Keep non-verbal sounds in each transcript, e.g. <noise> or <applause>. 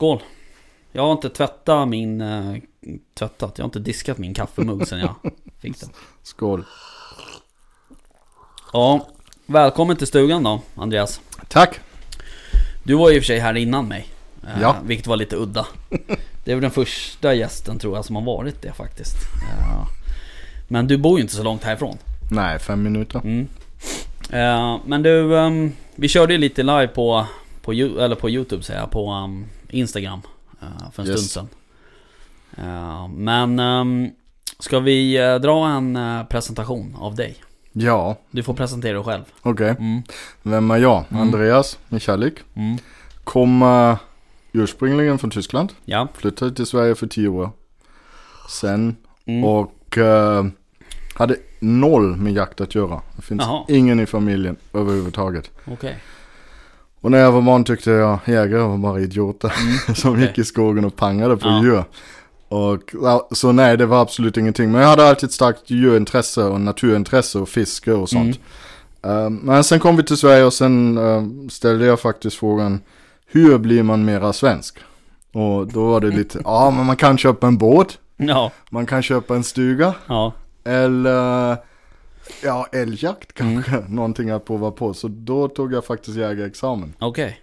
Skål. Jag har inte tvättat min... eh, tvättat? Jag har inte diskat min kaffemugg sen jag fick den. Skål. Ja, välkommen till stugan då, Andreas. Tack. Du var ju i och för sig här innan mig. eh, Ja. Vilket var lite udda. <laughs> Det är väl den första gästen tror jag som har varit det faktiskt. Ja. Men du bor ju inte så långt härifrån. Nej, fem minuter. Mm. Eh, men du, ehm, vi körde ju lite live på, på, eller på Youtube säger jag, på ehm, Instagram eh, för en Yes. stund sedan. Eh, men ehm, ska vi eh, dra en presentation av dig? Ja, Du får presentera dig själv. okej. Mm. Vem är jag? Mm. Andreas Michalik. Mm. Kommer ursprungligen från Tyskland. Ja. Flyttade till Sverige för tio år sen. Mm. Och eh, hade noll med jakt att göra. Det finns Jaha. ingen i familjen överhuvudtaget. Okej. Och när jag var barn tyckte jag jägare var bara idioter <laughs> som okej. gick i skogen och pangade på Ja. djur. Och så nej, det var absolut ingenting. Men jag hade alltid ett starkt djurintresse och naturintresse och fiske och sånt. Eh, men sen kom vi till Sverige och sen eh, ställde jag faktiskt frågan hur blir man mera svensk? Och då var det lite, ja men man kan köpa en båt, Ja. man kan köpa en stuga Ja. eller ja älgjakt kanske, <laughs> någonting att prova på. Så då tog jag faktiskt jägarexamen. Okej.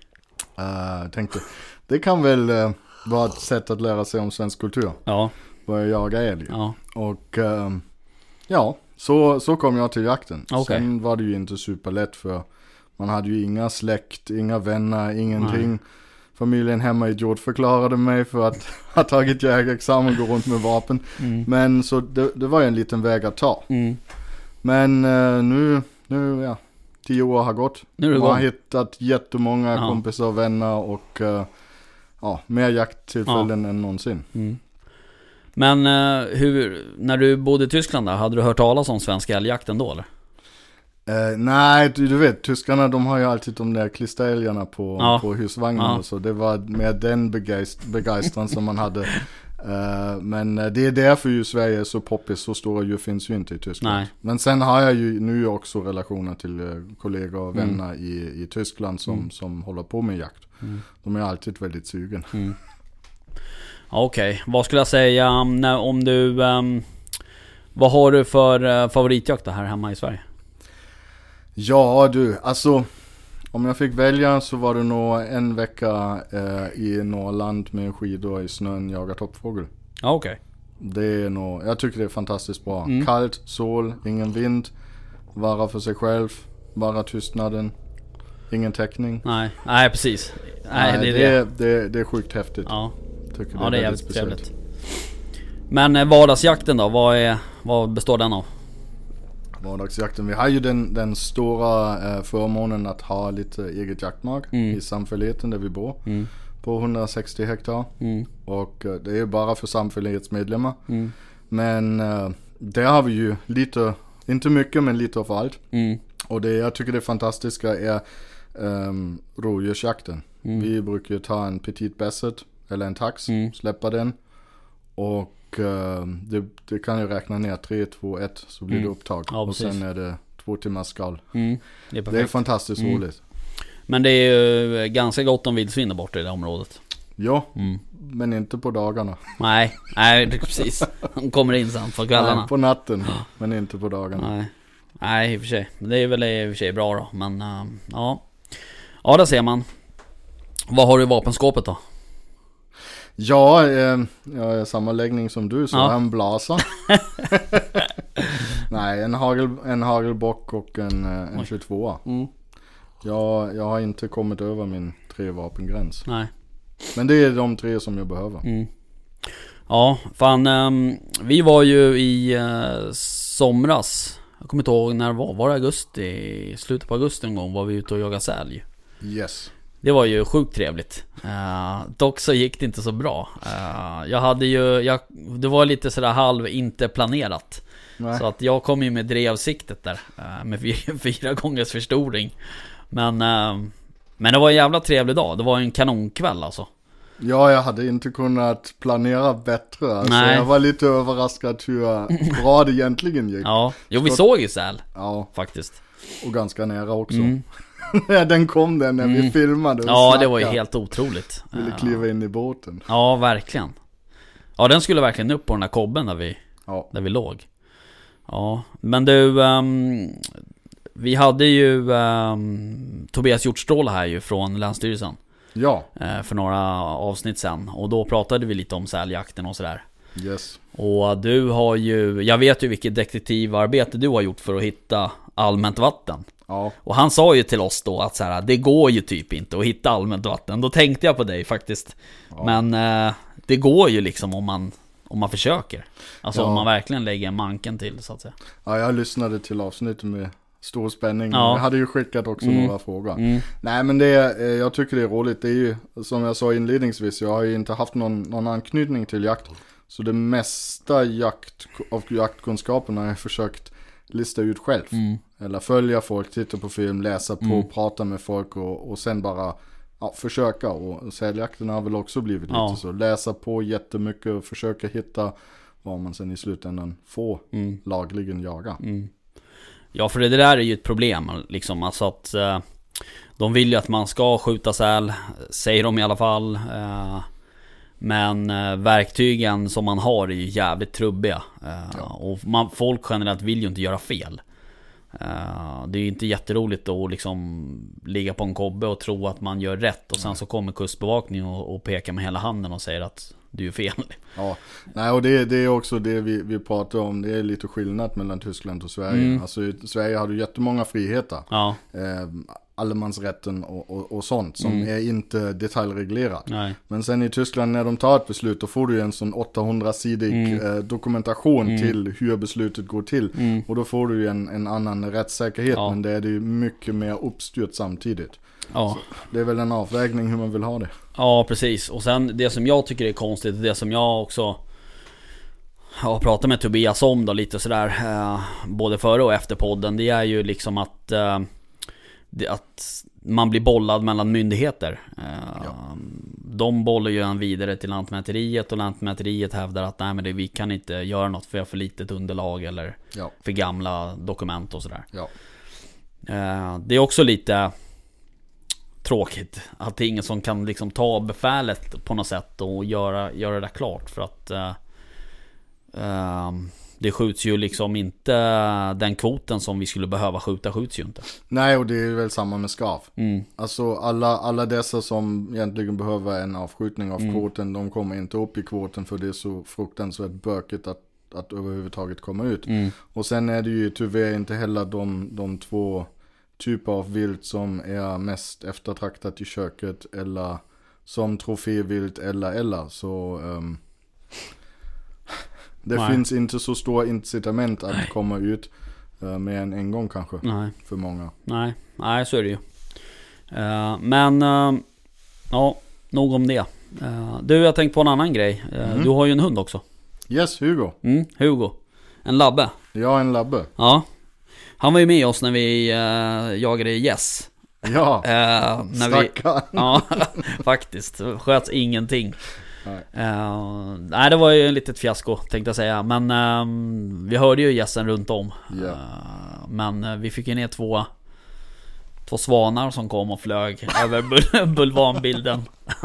Uh, tänkte, det kan väl eh, vara ett sätt att lära sig om svensk kultur. Ja. Börja jaga älg. Ja. Och ehm, ja, så, så kom jag till jakten. Okej. Sen var det ju inte superlätt för man hade ju inga släkt, inga vänner, ingenting. Familjen hemma idiotförklarade mig för att <laughs> ha tagit jägarexamen och gå runt med vapen. Mm. Men så det, det var ju en liten väg att ta. Mm. Men eh, nu, nu ja, tio år har gått. Nu är det Man har igång. hittat jättemånga Ja. kompisar och vänner och eh, ja, mer jakttillfällen än någonsin. Mm. Men eh, hur, när du bodde i Tyskland där, hade du hört talas om svensk älgjakt ändå eller? Eh, nej, du, du vet, tyskarna de har ju alltid de där klisterälgarna på, Ja. på husvagnen Ja. och så. Det var med den begeist, begeistran som man hade. Eh, men eh, det är därför ju Sverige är så poppis, så stora djur finns ju inte i Tyskland. Nej. Men sen har jag ju nu också relationer till eh, kollegor och Mm. vänner i, i Tyskland som, Mm. som håller på med jakt. Mm. De är alltid väldigt sugen. Mm. Okej, vad skulle jag säga um, om du... ehm, vad har du för favoritjakt här hemma i Sverige? Ja du, alltså om jag fick välja så var det nog en vecka eh, i Norrland med skidor i snön jaga toppfågel. Ja okej. Det är nog, jag tycker det är fantastiskt bra. Mm. Kallt, sol, ingen vind, vara för sig själv, bara tystnaden, ingen täckning. Nej, nej precis. Nej, det är det. det, det, det är sjukt häftigt. Ja, Tycker ja det är väldigt jävligt speciellt. trevligt. Men eh, vardagsjakten då, vad, är, vad består den av? Vardagsjakten, vi har ju den, den stora eh, förmånen att ha lite eget jaktmark Mm. i samfälligheten där vi bor. Mm. På 160 hektar. Mm. Och eh, det är ju bara för samfällighetsmedlemmar. Mm. Men eh, där har vi ju lite, inte mycket men lite av allt. Mm. Och det jag tycker det fantastiska är um, rådjursjakten. Mm. Vi brukar ju ta en petit basset eller en tax, släppa den. Och det, det kan ju räkna ner 3, 2, 1 så blir Mm. det upptag. Ja, och sen är det två timmars skall. Mm. Det är Det är fantastiskt Mm. roligt. Men det är ju eh, ganska gott om vildsvin där borta i det området. Ja, Mm. men inte på dagarna. Nej, nej precis. De kommer in sen på kvällarna. Nej, på natten, men inte på dagarna. Nej. Nej, i och för sig. Det är väl i och för sig bra då. Men uh, ja. Ja, där ser man. Vad har du i vapenskåpet då? Ja, eh, jag är samma läggning som du, så Ja. en blasa. <laughs> Nej, en, hagel, en hagelbock och en, eh, en Oj. 22 Mm. jag, jag har inte kommit över min tre vapengräns. Nej. Men det är de tre som jag behöver. Mm. Ja, fan. ehm, vi var ju i eh, somras. Jag kommer inte ihåg när det var. Var det augusti? Slutet på augusti en gång var vi ute och jagade sälj. Yes. Det var ju sjukt trevligt. Eh, dock så gick det inte så bra. Eh, jag hade ju, jag, det var lite sådär halv inte planerat. Nej. Så att jag kom ju med drevsiktet där. eh, med fyra, <laughs> fyra gångers förstoring. Men, men det var en jävla trevlig dag. Det var en kanonkväll alltså. Ja, jag hade inte kunnat planera bättre. Alltså, Nej. jag var lite överraskad hur <laughs> bra det egentligen gick. Ja, jo vi Så- såg ju säl Ja, faktiskt. och ganska nära också. Mm. <laughs> den kom den när vi filmade och Ja, det var ju snackade. helt otroligt. Ville Ja. kliva in i båten. Ja, verkligen. Ja, den skulle verkligen upp på den där kobben där vi, Ja. där vi låg. Ja, men du, ehm, vi hade ju ehm, Tobias Hjortstråle här ju från Länsstyrelsen Ja, eh, för några avsnitt sen. Och då pratade vi lite om säljakten och sådär. yes. Och du har ju, jag vet ju vilket detektivarbete du har gjort för att hitta allmänt vatten. Ja, Och han sa ju till oss då att så här, det går ju typ inte att hitta allmänt vatten. Då tänkte jag på dig faktiskt. Men eh, det går ju liksom om man, om man försöker. Alltså Ja. om man verkligen lägger manken till så att säga. ja, jag lyssnade till avsnittet med stor spänning. Ja. Jag hade ju skickat också Mm. några frågor. Mm. Nej men det, är- eh, jag tycker det är roligt. Det är ju, som jag sa inledningsvis, jag har ju inte haft någon, någon anknytning till jakt. Så det mesta jakt, av jaktkunskaperna har jag försökt lista ut själv. Mm. Eller följa folk, titta på film, läsa på, prata med folk och, och sen bara ja, försöka. Och säljakten har väl också blivit Ja. lite så. Läsa på jättemycket och försöka hitta vad man sen i slutändan får Mm. lagligen jaga. Mm. Ja för det där är ju ett problem liksom. Alltså att eh, de vill ju att man ska skjuta säl. Säger de i alla fall. Eh, men eh, verktygen som man har är ju jävligt trubbiga. Eh, Och man, folk generellt vill ju inte göra fel. Eh, det är ju inte jätteroligt att liksom ligga på en kobbe och tro att man gör rätt. Och sen så kommer kustbevakningen och, och pekar med hela handen och säger att du gör fel. <laughs> Ja, nej och det, det är också det vi, vi pratar om. Det är lite skillnad mellan Tyskland och Sverige. Mm. Alltså Sverige har du jättemånga friheter. Ja, Eh, allemansrätten och, och, och sånt som Mm. är inte detaljreglerat. nej. Men sen i Tyskland när de tar ett beslut då får du en sån 800-sidig Mm. eh, dokumentation Mm. till hur beslutet går till. Mm. Och då får du ju en, en annan rättssäkerhet Ja. men det är det ju mycket mer uppstyrt samtidigt. Ja. Det är väl en avvägning hur man vill ha det. Ja precis, och sen det som jag tycker är konstigt, det som jag också har pratat med Tobias om då lite sådär eh, Både före och efter podden, det är ju liksom att eh, Att man blir bollad mellan myndigheter eh, Ja. De bollar ju en vidare till Lantmäteriet och Lantmäteriet hävdar att nej men det, vi kan inte göra något för vi har för litet underlag eller Ja, för gamla dokument och sådär ja. Eh, Det är också lite tråkigt att det är ingen som kan liksom ta befälet på något sätt och göra, göra det klart för att eh, eh, Det skjuts ju liksom inte den kvoten som vi skulle behöva skjuta skjuts ju inte. Nej och det är väl samma med skarv. Mm. Alltså alla, alla dessa som egentligen behöver en avskjutning av Mm. kvoten, de kommer inte upp i kvoten för det är så fruktansvärt bökigt att, att överhuvudtaget komma ut. Mm. Och sen är det ju tyvärr inte heller de, de två typer av vilt som är mest eftertraktat i köket eller som trofévilt eller eller. Så ehm, det Nej. finns inte så stora incitament att komma ut uh, mer än en gång kanske Nej, för många. nej, nej så är det ju. Eh, men eh, ja, nog om det. Du, jag tänkte på en annan grej. Mhm. Du har ju en hund också. Yes, Hugo. Mm, Hugo. En labbe. Är en labbe. Ja. Han var ju med oss när vi uh, jagade gäss. Ja, Eh, när vi, ja, <laughs> faktiskt. Sköts ingenting. Nej. Eh, nej, det var ju ett litet fiasko tänkte jag säga. Men ehm, vi hörde ju gässen runt om. Ja. Eh, men eh, vi fick ju ner två, två svanar som kom och flög <laughs> över bul- bulvanbilden. <laughs>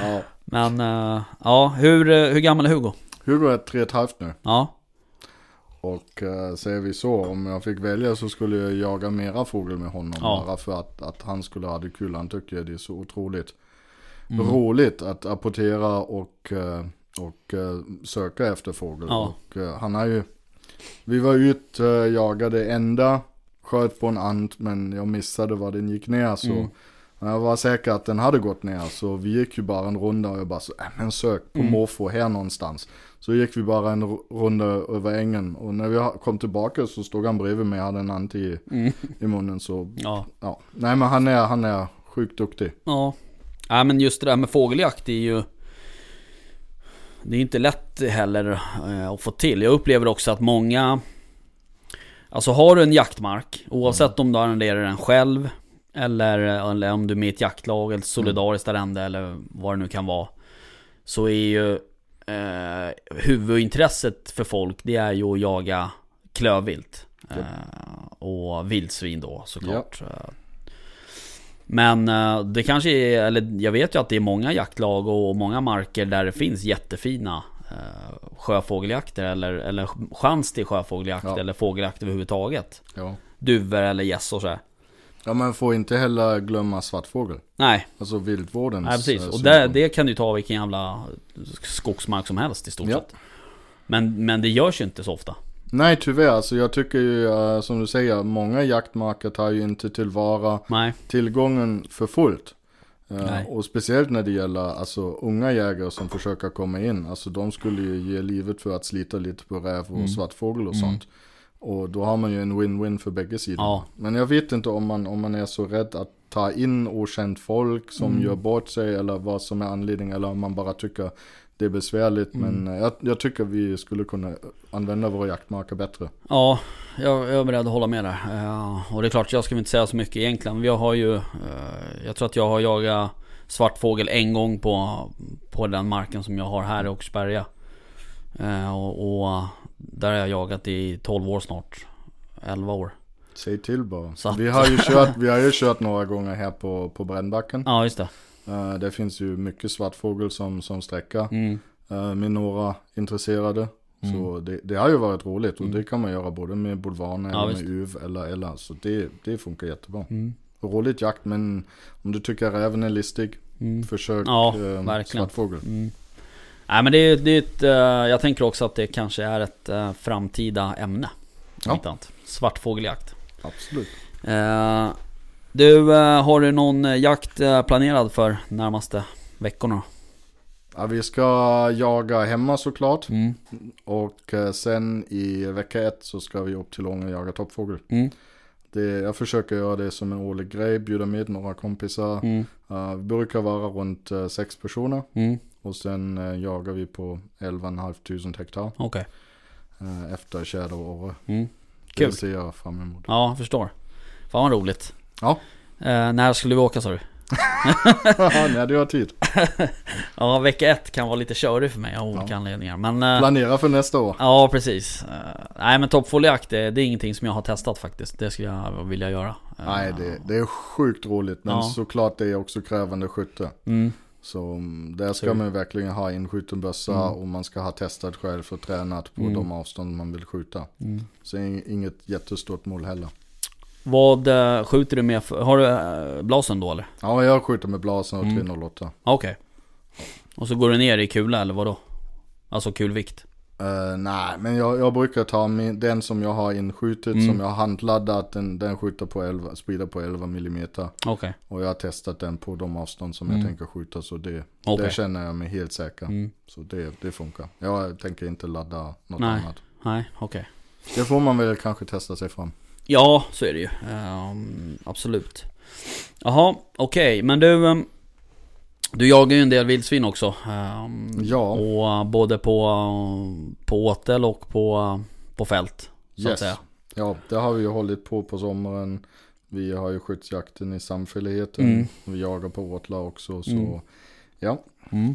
Ja. Men eh, ja, hur, eh, hur gammal är Hugo? Hugo är tre och ett halvt nu. Ja, Och uh, säger vi så, om jag fick välja så skulle jag jaga mera fågel med honom. Ja. Bara för att, att han skulle ha det kul. Han tycker det är så otroligt Mm. roligt att apportera och, eh, och eh, söka efter fågel. Ja. Och eh, han har ju, vi var ut, uh, jagade ända, sköt på en ant men jag missade var den gick ner så. Mm. Jag var säker att den hade gått ner så vi gick ju bara en runda och jag bara så, äh, men sök på Mm. måfå här någonstans. Så gick vi bara en runda över ängen och när vi kom tillbaka så stod han bredvid mig och hade en ant i, mm. i munnen så, ja. ja. Nej men han är, han är sjukt duktig. Ja. Ja, men just det där med fågeljakt är ju Det är inte lätt heller eh, att få till. Jag upplever också att många Alltså har du en jaktmark, oavsett om du arrenderar den själv eller, eller om du är med i ett jaktlag eller solidariskt arrende eller vad det nu kan vara Så är ju eh, huvudintresset för folk det är ju att jaga klövvilt. Eh, och vildsvin då såklart. Eh, Men eh, det kanske är, eller jag vet ju att det är många jaktlag och många marker där det finns jättefina eh, sjöfågeljakter eller, eller chans till sjöfågeljakt Ja. eller fågeljakt överhuvudtaget. Ja. Duvor eller gäss och så här. Ja men får inte heller glömma svartfågel. Nej, Alltså viltvårdens nej precis. eh, Och det, det kan du ta vilken jävla skogsmark som helst i stort Ja. sett. Men, men det görs ju inte så ofta. Nej tyvärr, alltså jag tycker ju eh, som du säger, många jaktmarker tar ju inte tillvara Nej, tillgången för fullt. Nej. och speciellt när det gäller alltså, unga jägare som försöker komma in. Alltså de skulle ju ge livet för att slita lite på räv och Mm. svartfågel och sånt. Och då har man ju en win-win för bägge sidor. Ja. Men jag vet inte om man, om man är så rädd att ta in okänt folk som Mm. gör bort sig eller vad som är anledningen. Eller om man bara tycker det är besvärligt. Mm. Men jag, jag tycker vi skulle kunna använda våra jaktmarker bättre. Ja, jag, jag är beredd att hålla med där. Eh, och det är klart, jag ska inte säga så mycket egentligen. Jag har ju, eh, jag tror att jag har jagat svartfågel en gång på, på den marken som jag har här i Åkersberga. Eh, och, och där har jag jagat i 12 år snart. 11 år. Säg till bara. Vi, har ju kört, vi har ju kört några gånger här på, på Brännbacken. <laughs> Ja, just det. Eh, det finns ju mycket svartfågel som, som sträcka. Mm. Uh, med några intresserade. Så det, det har ju varit roligt och det kan man göra både med bulvaner Ja, eller visst. med uv eller eller. Så det, det funkar jättebra. Mm. Roligt jakt men om du tycker räven är listig, Mm. försök Ja, eh, svartfågel. Mm. Nej men det är, det är ett, eh, jag tänker också att det kanske är ett eh, framtida ämne. Ja. Svartfågeljakt. Absolut. Eh, du, eh, har du någon eh, jakt eh, planerad för närmaste veckorna? Ja, vi ska jaga hemma såklart. Mm. Och sen i vecka ett så ska vi upp till Ånge och jaga toppfågel. Mm. Det, jag försöker göra det som en årlig grej, bjuda med några kompisar. Mm. Eh, vi brukar vara runt eh, sex personer. Mm. Och sen eh, jagar vi på 11 500 hektar. Eh, efter Tjäder och Åre. Mm. Kul. Det ser jag fram emot. Ja, jag förstår. Fan vad roligt. Ja. Eh, när skulle vi åka sa du? <laughs> Nej, du har tid. <laughs> Ja, vecka ett kan vara lite körig för mig av olika Ja. anledningar. Men... eh, Planera för nästa år. Ja precis. Eh, nej men toppfågeljakt det, det är ingenting som jag har testat faktiskt. Det skulle jag vilja göra. Eh, Nej, det, det är sjukt roligt. Men Ja. såklart det är också krävande skytte. Mm, Så mm, där ska man verkligen ha inskjuten bössa Mm. och man ska ha testat själv och tränat på Mm. de avstånd man vill skjuta. mm. Så ing- inget jättestort mål heller. Vad eh, skjuter du med för, Har du uh, blasen då eller? Ja, jag skjuter med blasen och Mm. 308. Okej. Och så går du ner i kula eller vadå? Alltså kulvikt? Uh, nej, men jag, jag brukar ta min, den som jag har inskjutit, Mm. som jag har handladdat, den, den skjuter på 11, sprider på 11 mm. Okej. Och jag har testat den på de avstånd som Mm. jag tänker skjuta, så det, Okej. det känner jag mig helt säker. Mm. Så det, det funkar. Jag tänker inte ladda något Nej. annat. Nej, okej. Det får man väl kanske testa sig fram. Ja, så är det ju. Ehm, absolut. Jaha, okej. Men du... ehm, du jagar ju en del vildsvin också. Ehm, Ja. Och eh, både på, på åtel och på, på fält. Så att Yes. säga. Ja, det har vi ju hållit på på sommaren. Vi har ju skyddsjakten i samfälligheten. Mm. Vi jagar på åtlar också, så Mm. ja. Mm.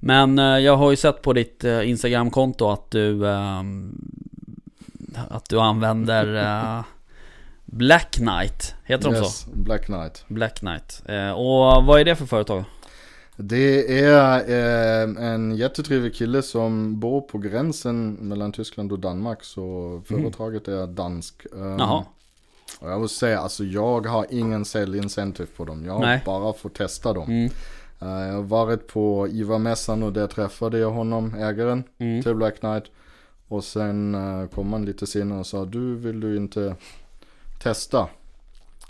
Men eh, jag har ju sett på ditt eh, Instagramkonto att du Att du använder eh, Black Knight, heter de så? Black Knight. Black Knight. Eh, och vad är det för företag? Det är eh, en jättetrevlig kille som bor på gränsen mellan Tyskland och Danmark. Så företaget är dansk. Um, Mm. Jaha. Och jag måste säga, alltså jag har ingen säljincentive på dem. Jag har bara fått testa dem. Mm. Eh, jag har varit på IVA-mässan och där träffade jag honom, ägaren Mm. till Black Knight. Och sen uh, kom han lite senare och sa, du vill du inte testa?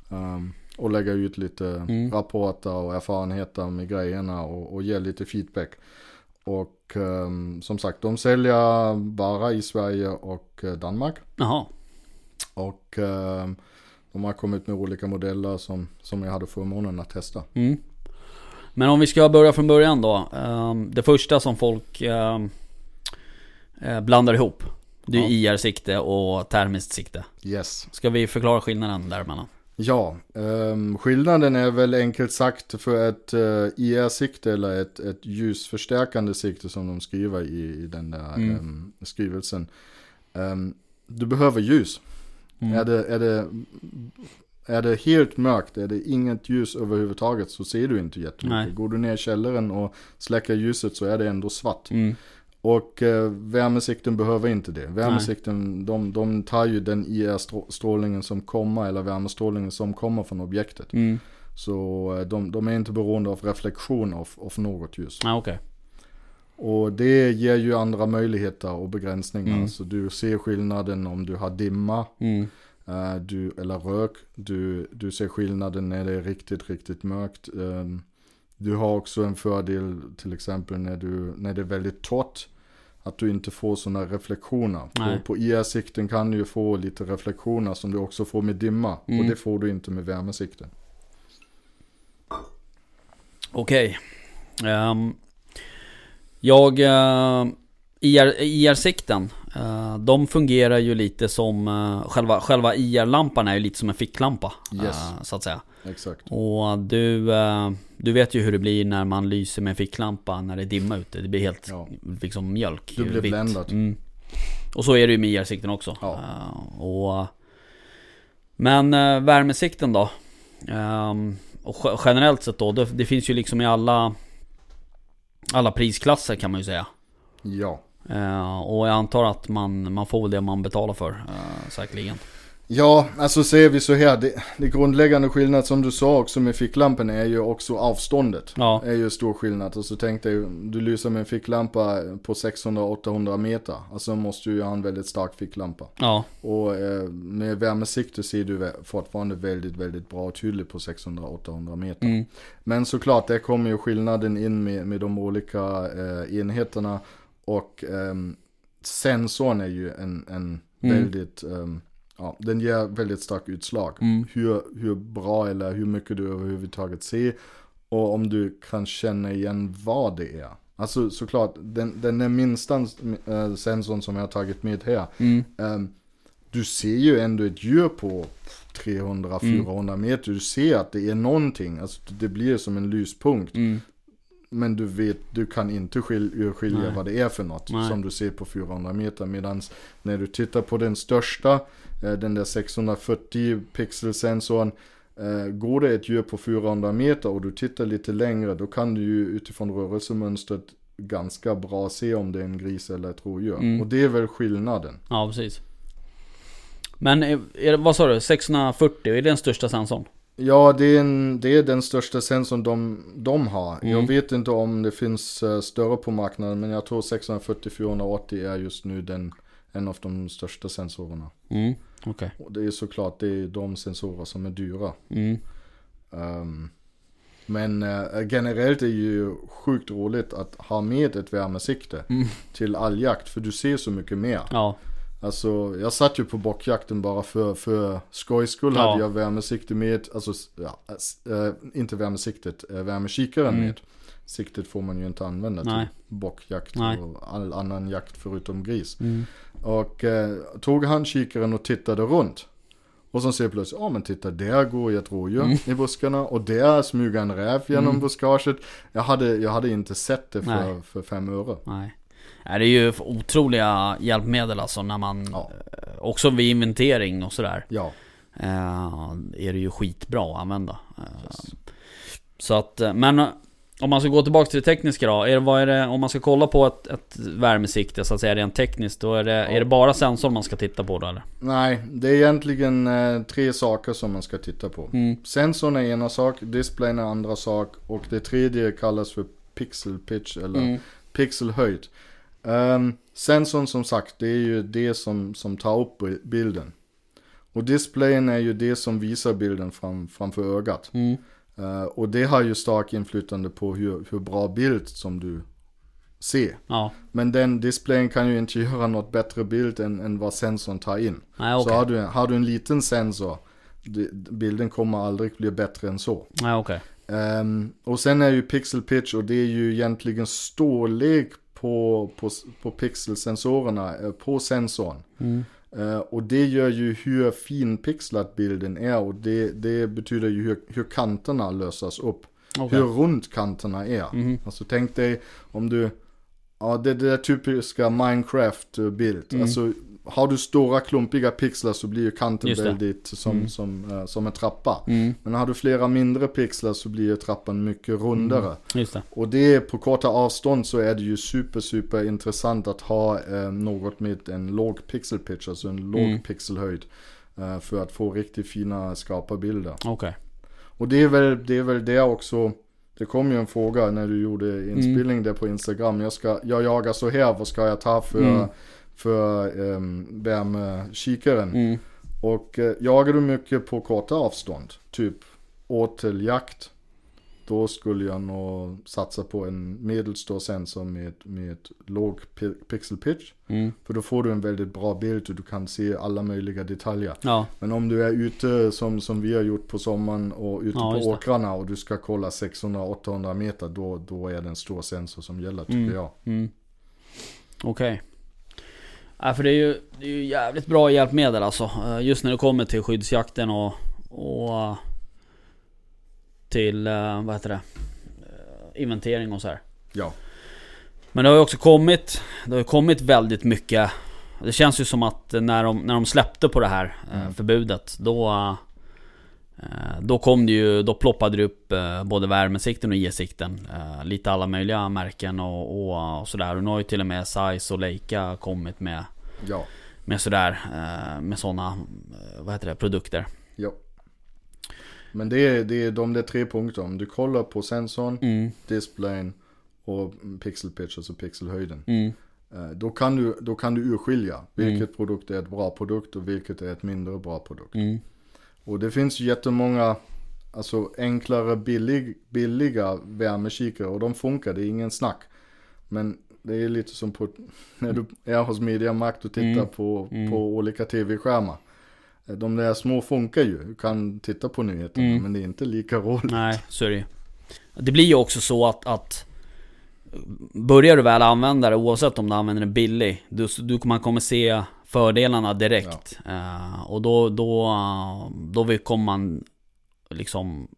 Um, och lägga ut lite Mm. rapporter och erfarenheter med grejerna och, och ge lite feedback. Och ehm, som sagt, de säljer bara i Sverige och eh, Danmark. Jaha. Och ehm, de har kommit med olika modeller som, som jag hade förmånen att testa. Mm. Men om vi ska börja från början då. Det första som folk eh, blandar ihop. Det är Ja. IR-sikte och termiskt sikte. Yes. Ska vi förklara skillnaden däremellan? Ja, ehm, skillnaden är väl enkelt sagt för ett uh, IR-sikte eller ett, ett ljusförstärkande sikte som de skriver i, i den där Mm. ehm, skrivelsen. Ehm, du behöver ljus. Mm. Är, det, är det är det helt mörkt, är det inget ljus överhuvudtaget så ser du inte jättemycket. Nej. Går du ner i källaren och släcker ljuset så är det ändå svart. Mm. Och eh, värmesikten behöver inte det. Värmesikten, de, de tar ju den IR-strålningen som kommer, eller värmestrålningen som kommer från objektet. Mm. Så eh, de, de är inte beroende av reflektion av, av något ljus. Ja, okej. Och det ger ju andra möjligheter och begränsningar. Mm. Så du ser skillnaden om du har dimma, Mm. eh, du, eller rök. Du, du ser skillnaden när det är riktigt, riktigt mörkt. Ehm, du har också en fördel till exempel när, du, när det är väldigt torrt. Att du inte får sådana reflektioner. Nej. På, på IR-sikten kan du ju få lite reflektioner som du också får med dimma. Mm. Och det får du inte med värmesikten. Okej. Ehm, jag... Uh, IR, IR-sikten, eh, de fungerar ju lite som... eh, själva, själva IR-lampan är ju lite som en ficklampa. Yes. eh, så att säga. Exakt. Och du, eh, du vet ju hur det blir när man lyser med en ficklampa när det är dimma ute. Det blir helt Ja. liksom mjölk. Du blir vitt. bländad. Mm. Och så är det ju med IR-sikten också. Ja. Eh, och, men värmesikten då? Ehm, och ge- generellt sett då, det, det finns ju liksom i alla alla prisklasser kan man ju säga. Ja. Eh, och jag antar att man, man får det man betalar för, uh, säkerligen. Ja, alltså ser vi så här, det, det grundläggande skillnad som du sa också med ficklampan är ju också avståndet. Ja. är ju stor skillnad. Och så tänk dig, du lyser med en ficklampa på 600-800 meter. Alltså måste du ju ha en väldigt stark ficklampa. Ja, Och eh, med värmesikte ser du fortfarande väldigt, väldigt bra och tydligt på 600-800 meter. mm, Men såklart, där kommer ju skillnaden in med, med de olika eh, enheterna. Och ehm, sensorn är ju en, en Mm. väldigt, ehm, ja, den ger väldigt starkt utslag. Mm. Hur, hur bra eller hur mycket du överhuvudtaget ser. Och om du kan känna igen vad det är. Alltså såklart, den, den är minsta äh, sensorn som jag har tagit med här. mm, Ehm, du ser ju ändå ett djur på 300-400 meter. Du ser att det är någonting. Alltså det blir som en lyspunkt. mm, Men du vet, du kan inte skil- urskilja Nej. vad det är för något. Nej. Som du ser på 400 meter. Medan när du tittar på den största, eh, den där 640 pixelsensorn. eh, Går det ett djur på 400 meter och du tittar lite längre. Då kan du ju utifrån rörelsemönstret ganska bra se om det är en gris eller ett rådjur. Mm. Och det är väl skillnaden. ja precis. Men är, är, vad sa du? 640, är det den största sensorn? Ja, det är, en, det är den största sensorn de, de har. Mm. Jag vet inte om det finns eh, större på marknaden, men jag tror 640-480 är just nu den, en av de största sensorerna. Mm, okej. Och det är såklart, det är de sensorer som är dyra. Mm, Ehm, men eh, generellt är det ju sjukt roligt att ha med ett värmesikte Mm. till all jakt, för du ser så mycket mer. ja, Alltså jag satt ju på bockjakten bara för, för skojs skull Ja. hade jag värmesikte med, alltså ja, äh, inte värmesiktet, äh, värmekikaren Mm. med. Siktet får man ju inte använda Nej. till bockjakt Nej. och all annan jakt förutom gris. mm, Och eh, tog han kikaren och tittade runt. Och så ser jag plötsligt, ja men titta där går ett rådjur Mm. i buskarna och där smyger en räv genom Mm. buskaget. Jag hade, jag hade inte sett det för, Nej. för fem öre. nej. Det är ju otroliga hjälpmedel alltså när man... Ja. eh, Också vid inventering och sådär. Ja, Eh, är det ju skitbra att använda. Eh, Så att, men om man ska gå tillbaka till det tekniska då. Är det, vad är det, om man ska kolla på ett, ett värmesikte så att säga rent tekniskt. Då är det, är det bara sensorn man ska titta på då eller? nej det är egentligen eh, tre saker som man ska titta på. Mm. Sensorn är ena sak, displayen är andra sak och det tredje kallas för pixel pitch eller Mm. pixelhöjd. Um, sensorn som sagt, det är ju det som, som tar upp bilden. Och displayen är ju det som visar bilden fram, framför ögat. Mm. Eh, och det har ju stark inflytande på hur, hur bra bild som du ser. Ja, Men den displayen kan ju inte <laughs> göra något bättre bild än, än vad sensorn tar in. nej Så okej. har du, har du en liten sensor, bilden kommer aldrig bli bättre än så. Nej okej. Ehm, och sen är ju pixel pitch och det är ju egentligen storlek på, på, på pixelsensorerna eh, på sensorn. Mm. Eh, och det gör ju hur finpixlat bilden är och det, det betyder ju hur, hur kanterna lösas upp. Okej. Hur runt kanterna är. Mhm. Alltså tänk dig om du, ja det, det där typiska Minecraft-bild. Mm. Alltså har du stora klumpiga pixlar så blir ju kanten väldigt som, Mm. som, eh, som en trappa. Mm, Men har du flera mindre pixlar så blir ju trappan mycket rundare. just det. Och det på korta avstånd så är det ju super super intressant att ha eh, något med en låg pixel pitch, alltså en låg Mm. pixelhöjd. Eh, för att få riktigt fina skarpa bilder. Okej. Och det är väl det, är väl det också. Det kom ju en fråga när du gjorde inspelning där på Instagram. Jag, ska, jag jagar så här, vad ska jag ta för, Mm. För um, värmekikaren? Mm, Och eh, jagar du mycket på korta avstånd, typ åteljakt, då skulle jag nog satsa på en medelstor sensor med, med låg pi- pixel pitch. mm. För då får du en väldigt bra bild och du kan se alla möjliga detaljer. Ja, Men om du är ute som, som vi har gjort på sommaren och ute Ja, på åkrarna och du ska kolla 600-800 meter, då, då är det en stor sensor som gäller tycker Mm. jag. mm. Okej. Ja, för det är, ju, det är ju jävligt bra hjälpmedel alltså. Eh, Just när det kommer till skyddsjakten och, och till, eh, vad heter det? Eh, Inventering och så här. Ja. Men det har ju också kommit, det har kommit väldigt mycket Det känns ju som att när de, när de släppte på det här Mm. förbudet Då Då kom det ju, då ploppade det upp eh, både värmesikten och e-sikten eh, Lite alla möjliga märken och, och, och sådär Och nu har ju till och med Zeiss och Leica kommit med Ja. Med sådär, eh, med sådana, eh, vad heter det, produkter Ja. Men det är, det är de där tre punkterna. Om du kollar på sensorn, mm, displayen och pixel pitch, alltså pixelhöjden. mm, Eh, Då kan du, då kan du urskilja vilket Mm. produkt är ett bra produkt och vilket är ett mindre bra produkt. mm, Och det finns ju jättemånga alltså enklare billig, billiga värmekikare och de funkar, det är ingen snack. Men det är lite som på, <laughs> när du är hos Media Markt och tittar Mm. på, Mm. på olika tv-skärmar. De där små funkar ju, du kan titta på nyheterna Mm. men det är inte lika roligt. Nej, så är det. Det blir ju också så att, att Börjar du väl använda det, oavsett om du använder den billig du, du, Man kommer se fördelarna direkt. Eh, Och då, då, då kommer man liksom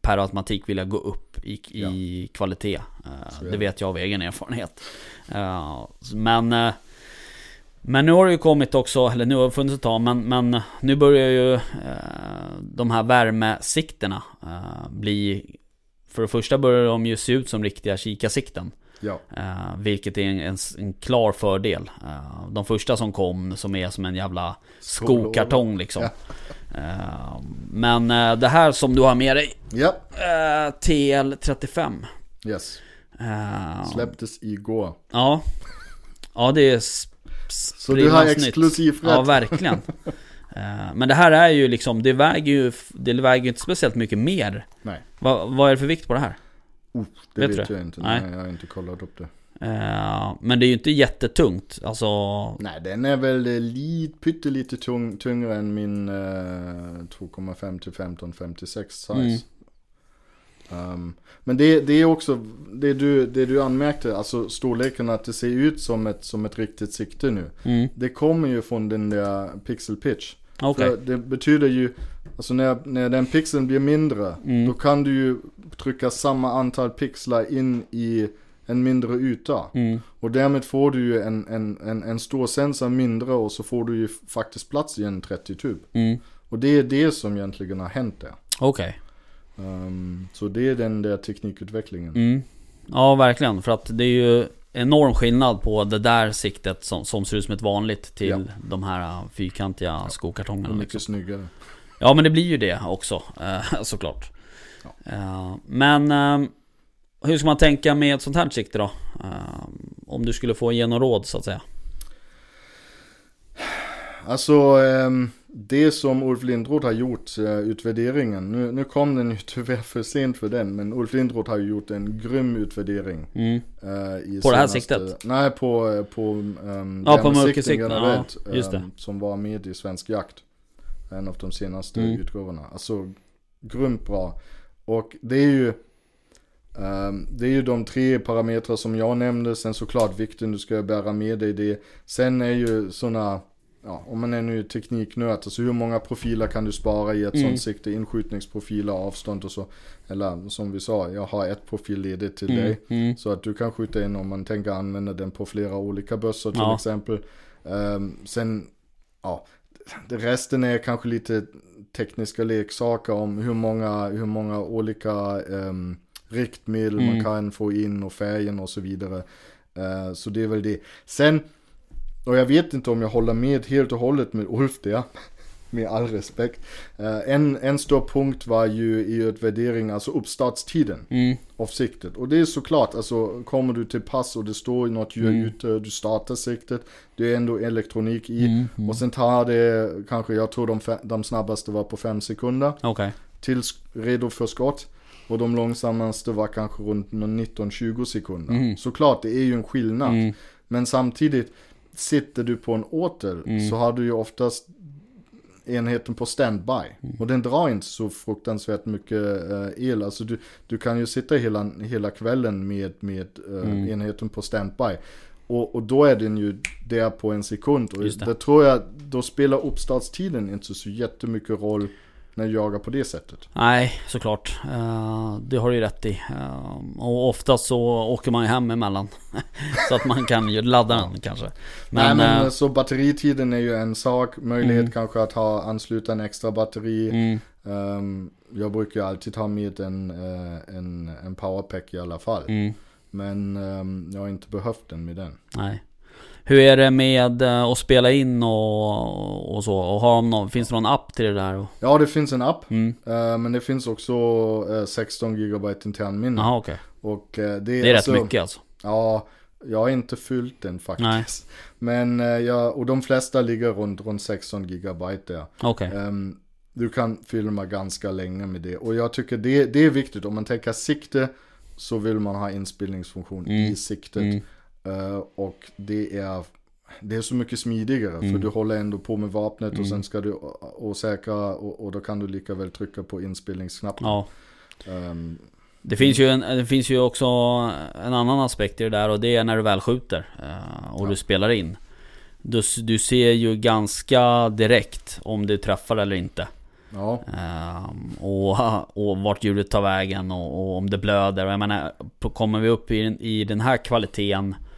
Per automatik vilja gå upp i, i kvalitet. Är Det. vet jag av egen erfarenhet. Eh, Men men nu har det ju kommit också, eller nu har det funnits ett tag, men, men nu börjar ju eh, de här värmesikterna eh, bli... För det första börjar de ju se ut som riktiga kikarsikten. Ja, Eh, vilket är en, en, en klar fördel. Eh, de första som kom som är som en jävla skokartong liksom. Eh, men eh, det här som du har med dig, ja, eh, TL35. yes. Släpptes igår. Ja. Ja det är Så du har sprillans nytt. exklusiv rätt. Ja verkligen. Men det här är ju liksom, det väger ju, det väger ju inte speciellt mycket mer. Nej, Va, vad är det för vikt på det här? Oh, det Vet vet, jag inte. Nej. Nej. jag har inte kollat upp det. Eh, Men det är ju inte jättetungt. Alltså, Nej, den är väl eh, lite, pyttelite tung, tyngre än min eh, 2,5 till 1556 size. Mm. Um, men det, det är också det du, det du anmärkte, alltså storleken att det ser ut som ett, som ett riktigt sikte nu. mm, Det kommer ju från den där pixel pitch. Okej. För det betyder ju, alltså när, när den pixeln blir mindre, Mm. då kan du ju trycka samma antal pixlar in i en mindre yta. Mm, Och därmed får du ju en, en, en, en stor sensor mindre och så får du ju faktiskt plats i en 30-tub. mm, Och det är det som egentligen har hänt där. okej. Ehm, så det är den där teknikutvecklingen. Mm. Ja verkligen, för att det är ju enorm skillnad på det där siktet som, som ser ut som ett vanligt till Ja. de här uh, fyrkantiga Och skokartongerna. mycket Liksom. snyggare. Ja men det blir ju det också, eh, <laughs> såklart. Ja. Eh, men hur ska man tänka med ett sånt här sikte då? Om du skulle få ge något råd så att säga. Alltså ehm, det som Ulf Lindroth har gjort, eh, utvärderingen. Nu, nu kom den ju <laughs> tyvärr för sent för den. Men Ulf Lindroth har ju gjort en grym utvärdering. Mm. i På det här senaste- siktet? Nej, på, eh, på um, Ja, på mörkersikten, ja, just det. ehm, som var med i Svensk Jakt. En av de senaste Mm. utgåvorna. Alltså, grymt bra. Och det är ju ehm, det är ju de tre parametrar som jag nämnde. Sen såklart vikten du ska bära med dig det. Sen är ju sådana, ja om man är nu tekniknörd, alltså hur många profiler kan du spara i ett Mm. sånt sikte? Inskjutningsprofiler, avstånd och så. Eller som vi sa, jag har ett profil ledigt till Mm. dig. Mm. Så att du kan skjuta in om man tänker använda den på flera olika bössor till Ja. exempel. Um, sen, ja, resten är kanske lite tekniska leksaker om hur många, hur många olika um, riktmedel mm. man kan få in och färgen och så vidare. Uh, så det är väl det. Sen, och jag vet inte om jag håller med helt och hållet med Ulf där <laughs> med all respekt. Uh, en, en stor punkt var ju i utvärdering, alltså uppstartstiden mm. av siktet. Och det är såklart, alltså kommer du till pass och det står något djur mm. ute, du startar siktet, det är ändå elektronik i. Mm. Mm. Och sen tar det kanske, jag tror de, de snabbaste var på fem sekunder. Okay. Tills redo för skott. Och de långsammaste var kanske runt 19-20 sekunder. Mm. Såklart, det är ju en skillnad. Mm. Men samtidigt, sitter du på en åter mm. så har du ju oftast enheten på standby. Mm. Och den drar inte så fruktansvärt mycket uh, el. Alltså du, du kan ju sitta hela, hela kvällen med, med uh, mm. enheten på standby. Och, och då är den ju där på en sekund. Och det. tror jag, då spelar uppstartstiden inte så jättemycket roll när du jagar på det sättet. Nej, såklart. Uh, det har du ju rätt i. Uh, och oftast så åker man ju hem emellan. <laughs> så att man kan ju ladda den kanske. Men, Nej, men uh, så batteritiden är ju en sak. Möjlighet mm. kanske att ha ansluta en extra batteri. Mm. Um, jag brukar alltid ha med en, en, en powerpack i alla fall. Mm. Men um, jag har inte behövt den med den. Nej. Hur är det med eh, att spela in och, och så? Och har någon, finns det någon app till det där? Ja, det finns en app. Mm. Uh, men det finns också uh, 16 GB internminne. Okej. Okay. Och det, det är alltså, rätt mycket alltså? Ja, jag har inte fyllt den faktiskt. Nej. Men ja, och de flesta ligger runt, runt 16 GB där. Okay. Du kan filma ganska länge med det. Och jag tycker det, det är viktigt. Om man tänker sikte så vill man ha inspelningsfunktion mm. i siktet. Mm. Uh, och det är, det är så mycket smidigare mm. för du håller ändå på med vapnet mm. och sen ska du och säkra och, och, då kan du lika väl trycka på inspelningsknappen. Ja. Um, det finns, ju en, det finns ju också en annan aspekt i det där och det är när du väl skjuter uh, och ja. du spelar in. Du, du ser ju ganska direkt om du träffar eller inte. Ja. Um, och, och vart djuret tar vägen och, och, om det blöder. Och jag menar, kommer vi upp i, i den här kvaliteten eh,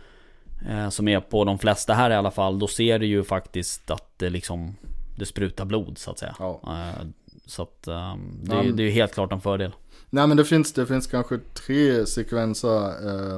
som är på de flesta här i alla fall, då ser du ju faktiskt att det liksom det sprutar blod så att säga. Ja. Eh, så att um, det, är ju helt klart en fördel. Nej men det finns, det finns kanske tre sekvenser eh,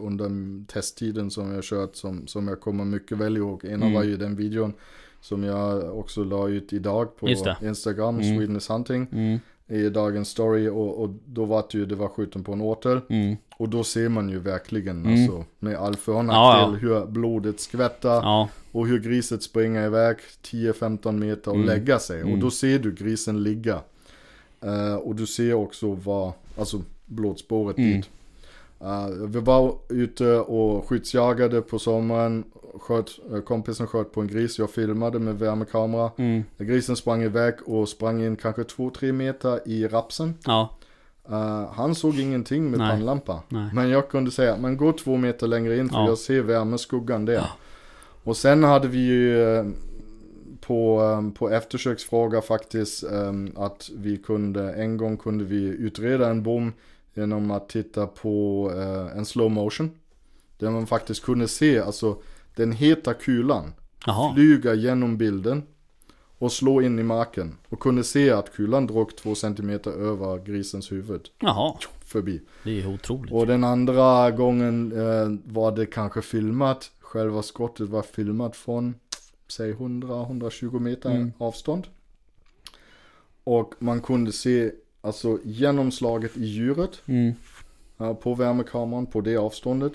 under testtiden som jag kört som, som jag kommer mycket väl ihåg. Ena mm. var ju den videon som jag också la ut idag på Instagram, mm. Sweden is hunting. Mm i dagens story och, och då var det ju, det var skjuten på en åter. Mm. Och då ser man ju verkligen mm. alltså med all förnackdel ja, ja. hur blodet skvättar. Ja. Och hur griset springer iväg 10-15 meter och mm. lägga sig. Och mm. då ser du grisen ligga. Uh, och du ser också vad, alltså blodspåret mm. dit. Uh, vi var ute och skyddsjagade på sommaren. Sköt, uh, kompisen sköt på en gris, jag filmade med värmekamera. Mm. Grisen sprang iväg och sprang in kanske 2-3 meter i rapsen. Ja. Uh, han såg ingenting med pannlampa. Men jag kunde säga, men gå två meter längre in för ja. jag ser värmeskuggan där. Ja. Och sen hade vi ju på, på eftersöksfråga faktiskt att vi kunde, en gång kunde vi utreda en bom Genom att titta på eh, en slow motion. Där man faktiskt kunde se alltså den heta kulan Aha. flyga genom bilden och slå in i marken. Och kunde se att kulan drog två centimeter över grisens huvud. Jaha. Förbi. Det är otroligt. Och den andra gången eh, var det kanske filmat. Själva skottet var filmat från, säg 100-120 meter mm. avstånd. Och man kunde se alltså genomslaget i djuret. Mm. Uh, på värmekameran på det avståndet.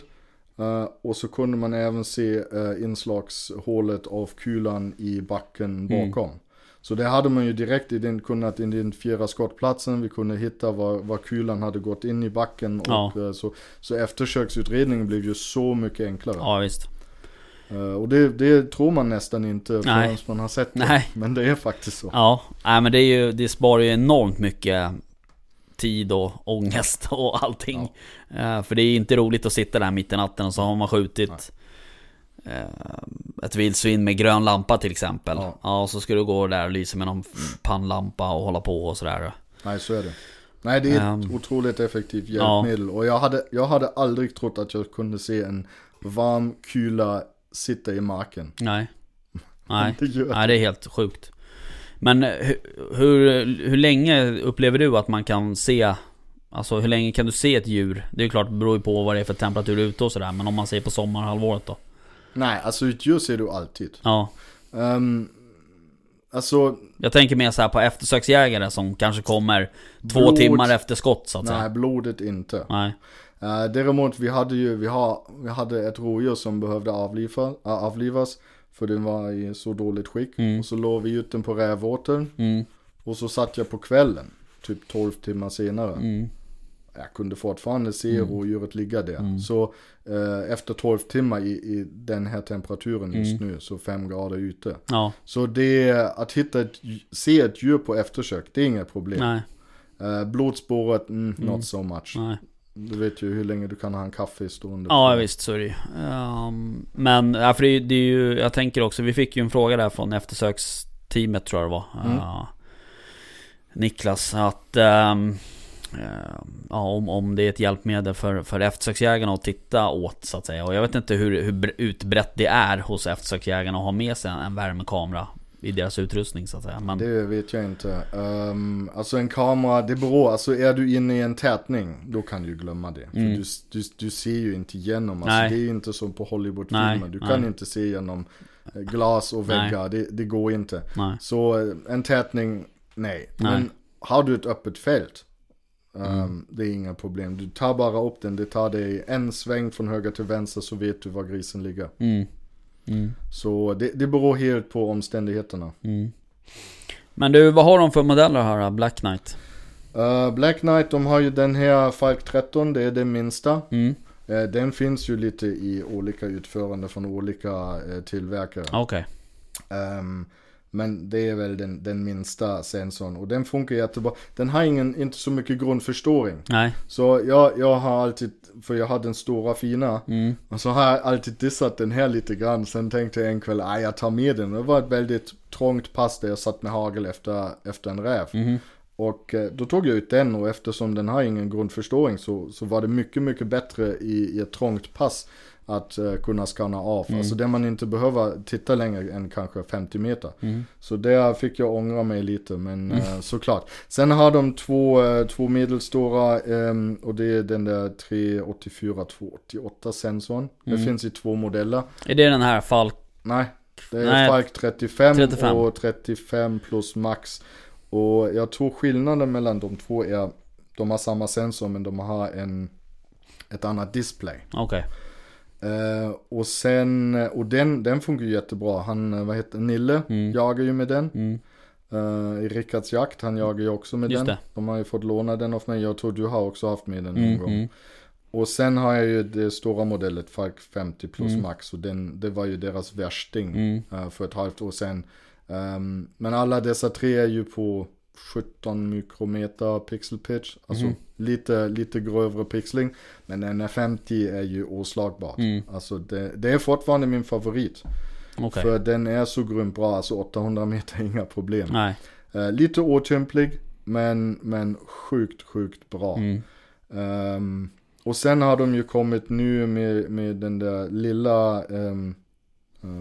Uh, och så kunde man även se uh, inslagshålet av kulan i backen mm. bakom. Mm. Så det hade man ju direkt ident kunnat identifiera skottplatsen. Vi kunde hitta var, var kulan hade gått in i backen. Ja. Och, så, så eftersöksutredningen blev ju så mycket enklare. Ja visst. Uh, och det, det, tror man nästan inte förrän man har sett det. Nej. Men det är faktiskt så. Ja, nej men det, är ju, det sparar ju enormt mycket tid och ångest och allting. Ja. Uh, för det är inte roligt att sitta där mitt i natten och så har man skjutit uh, ett vildsvin med grön lampa till exempel. Ja. ja, och så ska du gå där och lysa med någon pannlampa och hålla på och sådär. Nej, så är det. Nej, det är ett um, otroligt effektivt hjälpmedel. Ja. Och jag hade, jag hade aldrig trott att jag kunde se en varm kula sitta i marken. Nej. <laughs> Nej. Det Nej, det är helt sjukt. Men eh, hur, hur, hur länge upplever du att man kan se Alltså hur länge kan du se ett djur? Det är ju klart, det beror ju på vad det är för temperatur ute och sådär Men om man säger på sommarhalvåret då? Nej, alltså ett djur ser du alltid. Ja Um, alltså, Jag tänker mer så här på eftersöksjägare som kanske kommer Två Blod. timmar efter skott så att nej, säga blodet inte. Nej Uh, däremot, vi hade ju, vi, har, vi hade ett rådjur som behövde avliva, äh, avlivas. För den var i så dåligt skick. Mm. Och så låg vi ut den på rävåten. mm, Och så satt jag på kvällen. Typ 12 timmar senare. mm, Jag kunde fortfarande se Mm. rådjuret ligga där. Mm. Så eh, efter 12 timmar i, i den här temperaturen just Mm. nu, så 5 grader ute. Ja, Så det, att hitta ett, se ett djur på eftersök, det är inget problem. nej, Eh, blodspåret, Mm. not so much. nej Du vet ju hur länge du kan ha en kaffe stående. Ja visst så är det ju. Ehm, Men, ja, för det, är- det är ju, jag tänker också, vi fick ju en fråga där från eftersöksteamet tror jag det var. Mm. Eh, Niklas, att eh, ja, om, om det är ett hjälpmedel för, för eftersöksjägarna att titta åt så att säga. Och jag vet inte hur, hur bre- utbrett det är hos eftersöksjägarna att ha med sig en, en värmekamera i deras utrustning så att säga. Men, Det vet jag inte. Um, alltså en kamera, det beror, alltså är du inne i en tätning, då kan du ju glömma det. Mm. För du, du, du ser ju inte igenom, alltså Nej. det är inte som på Hollywoodfilmer. Du nej. kan inte se genom eh, glas och väggar, det, det går inte. nej. Så eh, en tätning, nej. Nej. Men har du ett öppet fält, um, Mm. det är inga problem. Du tar bara upp den, det tar dig en sväng från höger till vänster så vet du var grisen ligger. Mm. Mm. Så det, det beror helt på omständigheterna. Mm. Men du, vad har de för modeller här? Black Knight? Uh, Black Knight, de har ju den här Falk 13, det är den minsta. Mm. Eh, den finns ju lite i olika utförande från olika eh, tillverkare. Okej. Ehm, men det är väl den, den minsta sensorn och den funkar jättebra. Den har ingen, inte så mycket grundförstoring. Nej. Så jag, jag har alltid, för jag har den stora fina, Mm. och så har jag alltid dissat den här lite grann. Sen tänkte jag en kväll, nej jag tar med den. Det var ett väldigt trångt pass där jag satt med hagel efter, efter en räv. Mhm. Och eh, då tog jag ut den och eftersom den har ingen grundförstoring så, så var det mycket, mycket bättre i, i ett trångt pass att eh, kunna skanna av. Mm. Alltså där man inte behöver titta längre än kanske 50 meter. Mm. Så där fick jag ångra mig lite, men eh, såklart. Sen har de två, eh, två medelstora ehm, och det är den där 384-288 sensorn. Det Mm. finns i två modeller. Är det den här Falk? Nej, det är Nej. Falk 35, 35. och 35 plus max. Och jag tror skillnaden mellan de två är, de har samma sensor men de har en, ett annat display. Okej. Eh, och sen, och den, den funkar ju jättebra. Han, eh, vad heter Nille, Mm. jagar ju med den. Mm. Uh, I Rickards jakt, han jagar ju också med Just den. det. De har ju fått låna den av mig. Jag tror du har också haft med den någon Mm. gång. Mm. Och sen har jag ju det stora modellet, Falk 50 plus Mm. max. Och den, det var ju deras värsting eh, för ett halvt år sedan. Ehm, men alla dessa tre är ju på 17 mikrometer pixel pitch. Alltså. Lite, lite grövre pixling. Men en 50 är ju oslagbart. Mm. Alltså det, det är fortfarande min favorit. Okej. För den är så grymt bra. Alltså 800 meter <laughs> inga problem. Eh, lite otymplig. Men, men sjukt, sjukt bra. Mm. Ehm, och sen har de ju kommit nu med, med den där lilla um,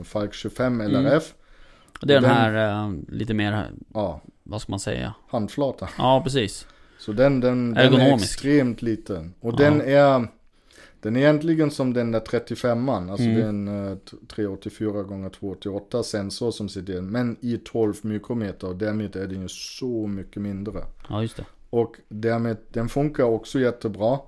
Falk 25 LRF. Det är den Den- här eh, lite mer, Ja, vad ska man säga? handflata. Ja, precis. Så den, den, den är extremt liten. Och Ja. den är den är egentligen som den där 35an. Alltså Mm. det är en uh, 384 x 288 sensor som sitter i. Men i 12 mikrometer. Och därmed är den ju så mycket mindre. Ja, just det. Och därmed, den funkar också jättebra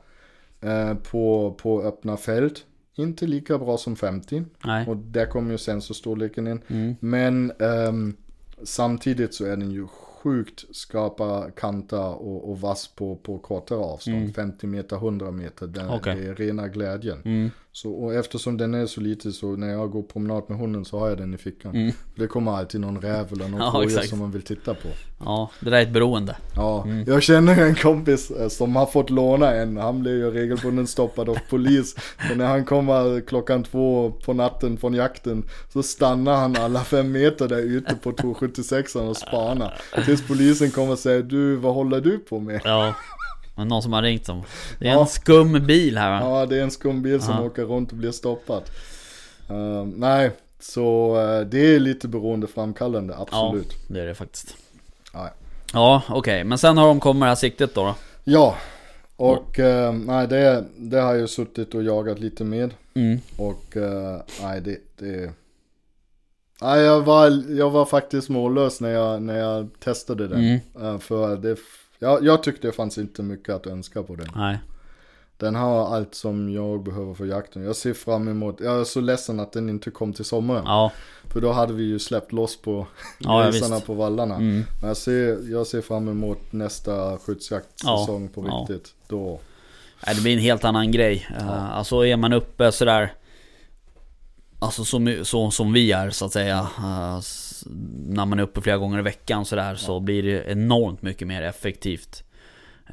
eh, på, på öppna fält. Inte lika bra som 50. Nej. Och där kommer ju sensorstorleken in. Mm. Men ehm, samtidigt så är den ju sjukt skarpa kanter och, och vass på, på kortare avstånd. Mm. 50 meter, 100 meter. Den, Okej. Det är rena glädjen. Mm. Så, och eftersom den är så liten så när jag går promenad med hunden så har jag den i fickan. Mm. Det kommer alltid någon räv eller någon <laughs> Ja, rådjur exakt. som man vill titta på. Ja, det där är ett beroende. Ja, Mm. jag känner en kompis eh, som har fått låna en. Han blev ju regelbundet stoppad av polis. Så när han kommer klockan två på natten från jakten så stannar han alla fem meter där ute på 276 och spanar. Tills polisen kommer och säger du, vad håller du på med? Ja. Någon som har ringt som. Det är Ja. en skum bil här va? Ja, det är en skum bil som Ja. åker runt och blir stoppad. Uh, nej, så uh, det är lite beroendeframkallande, absolut. Ja, det är det faktiskt. Ja, Ja, okej. Okay. Men sen har de kommit med det här siktet då? då? Ja, och uh, nej det, det har jag suttit och jagat lite med. Mm. Och nej det, det Nej, jag var, jag var faktiskt mållös när jag, när jag testade den. Mm. För det, jag, jag tyckte det fanns inte mycket att önska på den. Nej. Den har allt som jag behöver för jakten. Jag ser fram emot, jag är så ledsen att den inte kom till sommaren. Ja. För då hade vi ju släppt loss på <laughs> ja, grisarna på vallarna. Mm. Men jag ser, jag ser fram emot nästa skyddsjaktsäsong Ja, på ja. riktigt. Då, Nej, det blir en helt annan grej. Uh, alltså är man uppe sådär Alltså så, my- så som vi är så att säga eh, När man är uppe flera gånger i veckan sådär så blir det enormt mycket mer effektivt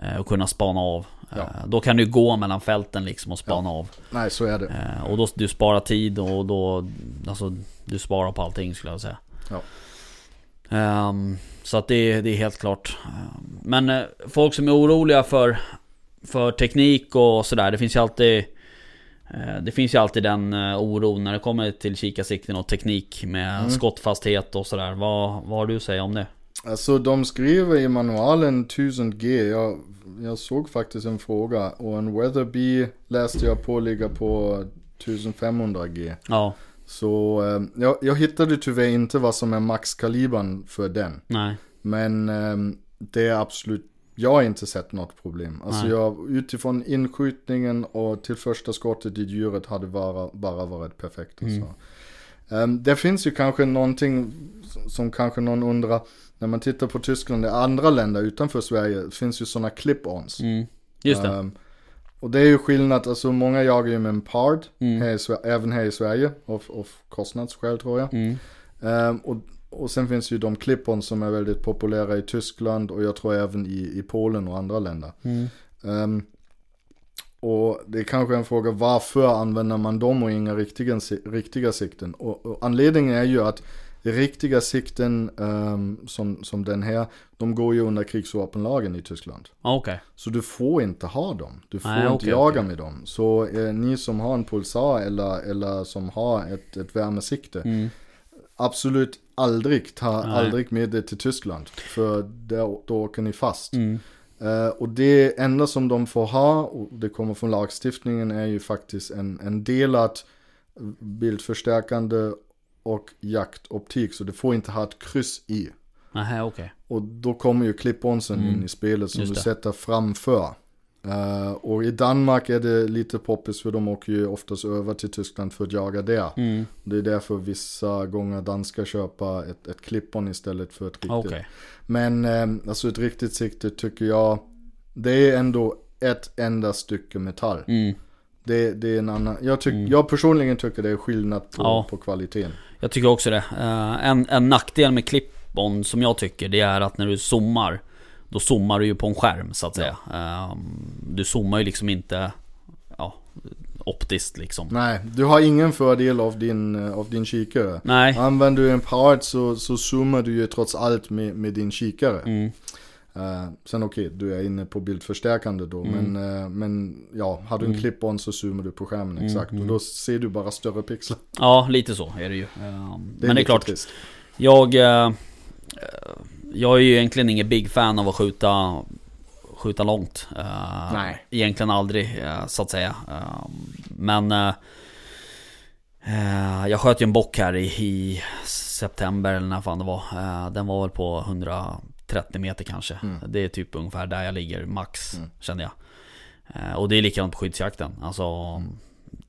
eh, Att kunna spana av Ja. Eh, Då kan du gå mellan fälten liksom och spana av nej så är det. Eh, Och då du sparar tid och då Alltså du sparar på allting skulle jag säga Ja. Ehm, Så att det, det är helt klart Ehm, Men folk som är oroliga för För teknik och sådär Det finns ju alltid Det finns ju alltid den eh, oron när det kommer till kikarsikten och teknik med Mm. skottfasthet och sådär vad, vad har du att säga om det? Alltså de skriver i manualen 1000G. Jag, jag såg faktiskt en fråga och en Weatherby läste jag på ligga på 1500G. Ja, Så eh, jag, jag hittade tyvärr inte vad som är maxkalibern för den. nej Men eh, det är absolut, jag har inte sett något problem. Alltså Nej. jag, utifrån inskjutningen och till första skottet i djuret hade bara, bara varit perfekt. Mm. Alltså. Ehm, det finns ju kanske någonting som kanske någon undrar. När man tittar på Tyskland och andra länder utanför Sverige finns ju sådana clip-ons. mm. Just det, Ehm, och det är ju skillnad, alltså många jagar ju med en pard, Mm. här i, även här i Sverige, av, av kostnadsskäl tror jag. Ehm, och, och sen finns ju de clip-ons som är väldigt populära i Tyskland och jag tror även i, i Polen och andra länder. Mm. Ehm, och det är kanske en fråga varför använder man dem och inga riktiga, riktiga sikten? Och, och anledningen är ju att riktiga sikten ehm, som, som den här, de går ju under krigsvapenlagen i Tyskland. Ja, Okej, Så du får inte ha dem. Du får Nej, inte okej, jaga okej. med dem. Så eh, ni som har en pulsar eller, eller som har ett, ett värmesikte. mm. Absolut aldrig, ta Nej. aldrig med det till Tyskland. För då, då åker ni fast. Mm. Eh, och det enda som de får ha, och det kommer från lagstiftningen, är ju faktiskt en, en delad bildförstärkande och jaktoptik. Så du får inte ha ett kryss i. Nähä, okej Och då kommer ju clip-onsen Mm. in i spelet som Just du det. sätter framför. Eh, och i Danmark är det lite poppis för de åker ju oftast över till Tyskland för att jaga där. mm. Det är därför vissa gånger danskar köpa ett, ett clip-on istället för ett riktigt. Okej, Men eh, alltså ett riktigt sikte tycker jag, det är ändå ett enda stycke metall. mm. Det, det är en annan, jag, tyck, Mm. jag personligen tycker det är skillnad på, Ja. på kvaliteten. Jag tycker också det. Eh, en, en nackdel med clip-on som jag tycker det är att när du zoomar Då zoomar du ju på en skärm så att säga. Eh, du zoomar ju liksom inte ja, optiskt liksom. Nej, du har ingen fördel av din, eh, av din kikare. Nej. Använder du en part så, så zoomar du ju trots allt med, med din kikare. Mm. Eh, sen okej, du är inne på bildförstärkande då. Mm. Men, eh, men ja, har du en Mm. clip-on så zoomar du på skärmen exakt. mm. Och då ser du bara större pixlar. Ja, lite så är det ju. Eh, Det är men det är klart, trist. jag... eh, jag är ju egentligen ingen big fan av att skjuta Skjuta långt. Eh, Nej. Egentligen aldrig, eh, så att säga. Eh, men... jag sköt ju en bock här i, i september eller när fan det var. Den var väl på 130 meter kanske. Mm. Det är typ ungefär där jag ligger max, Mm. kände jag. Och det är likadant på skyddsjakten. Alltså...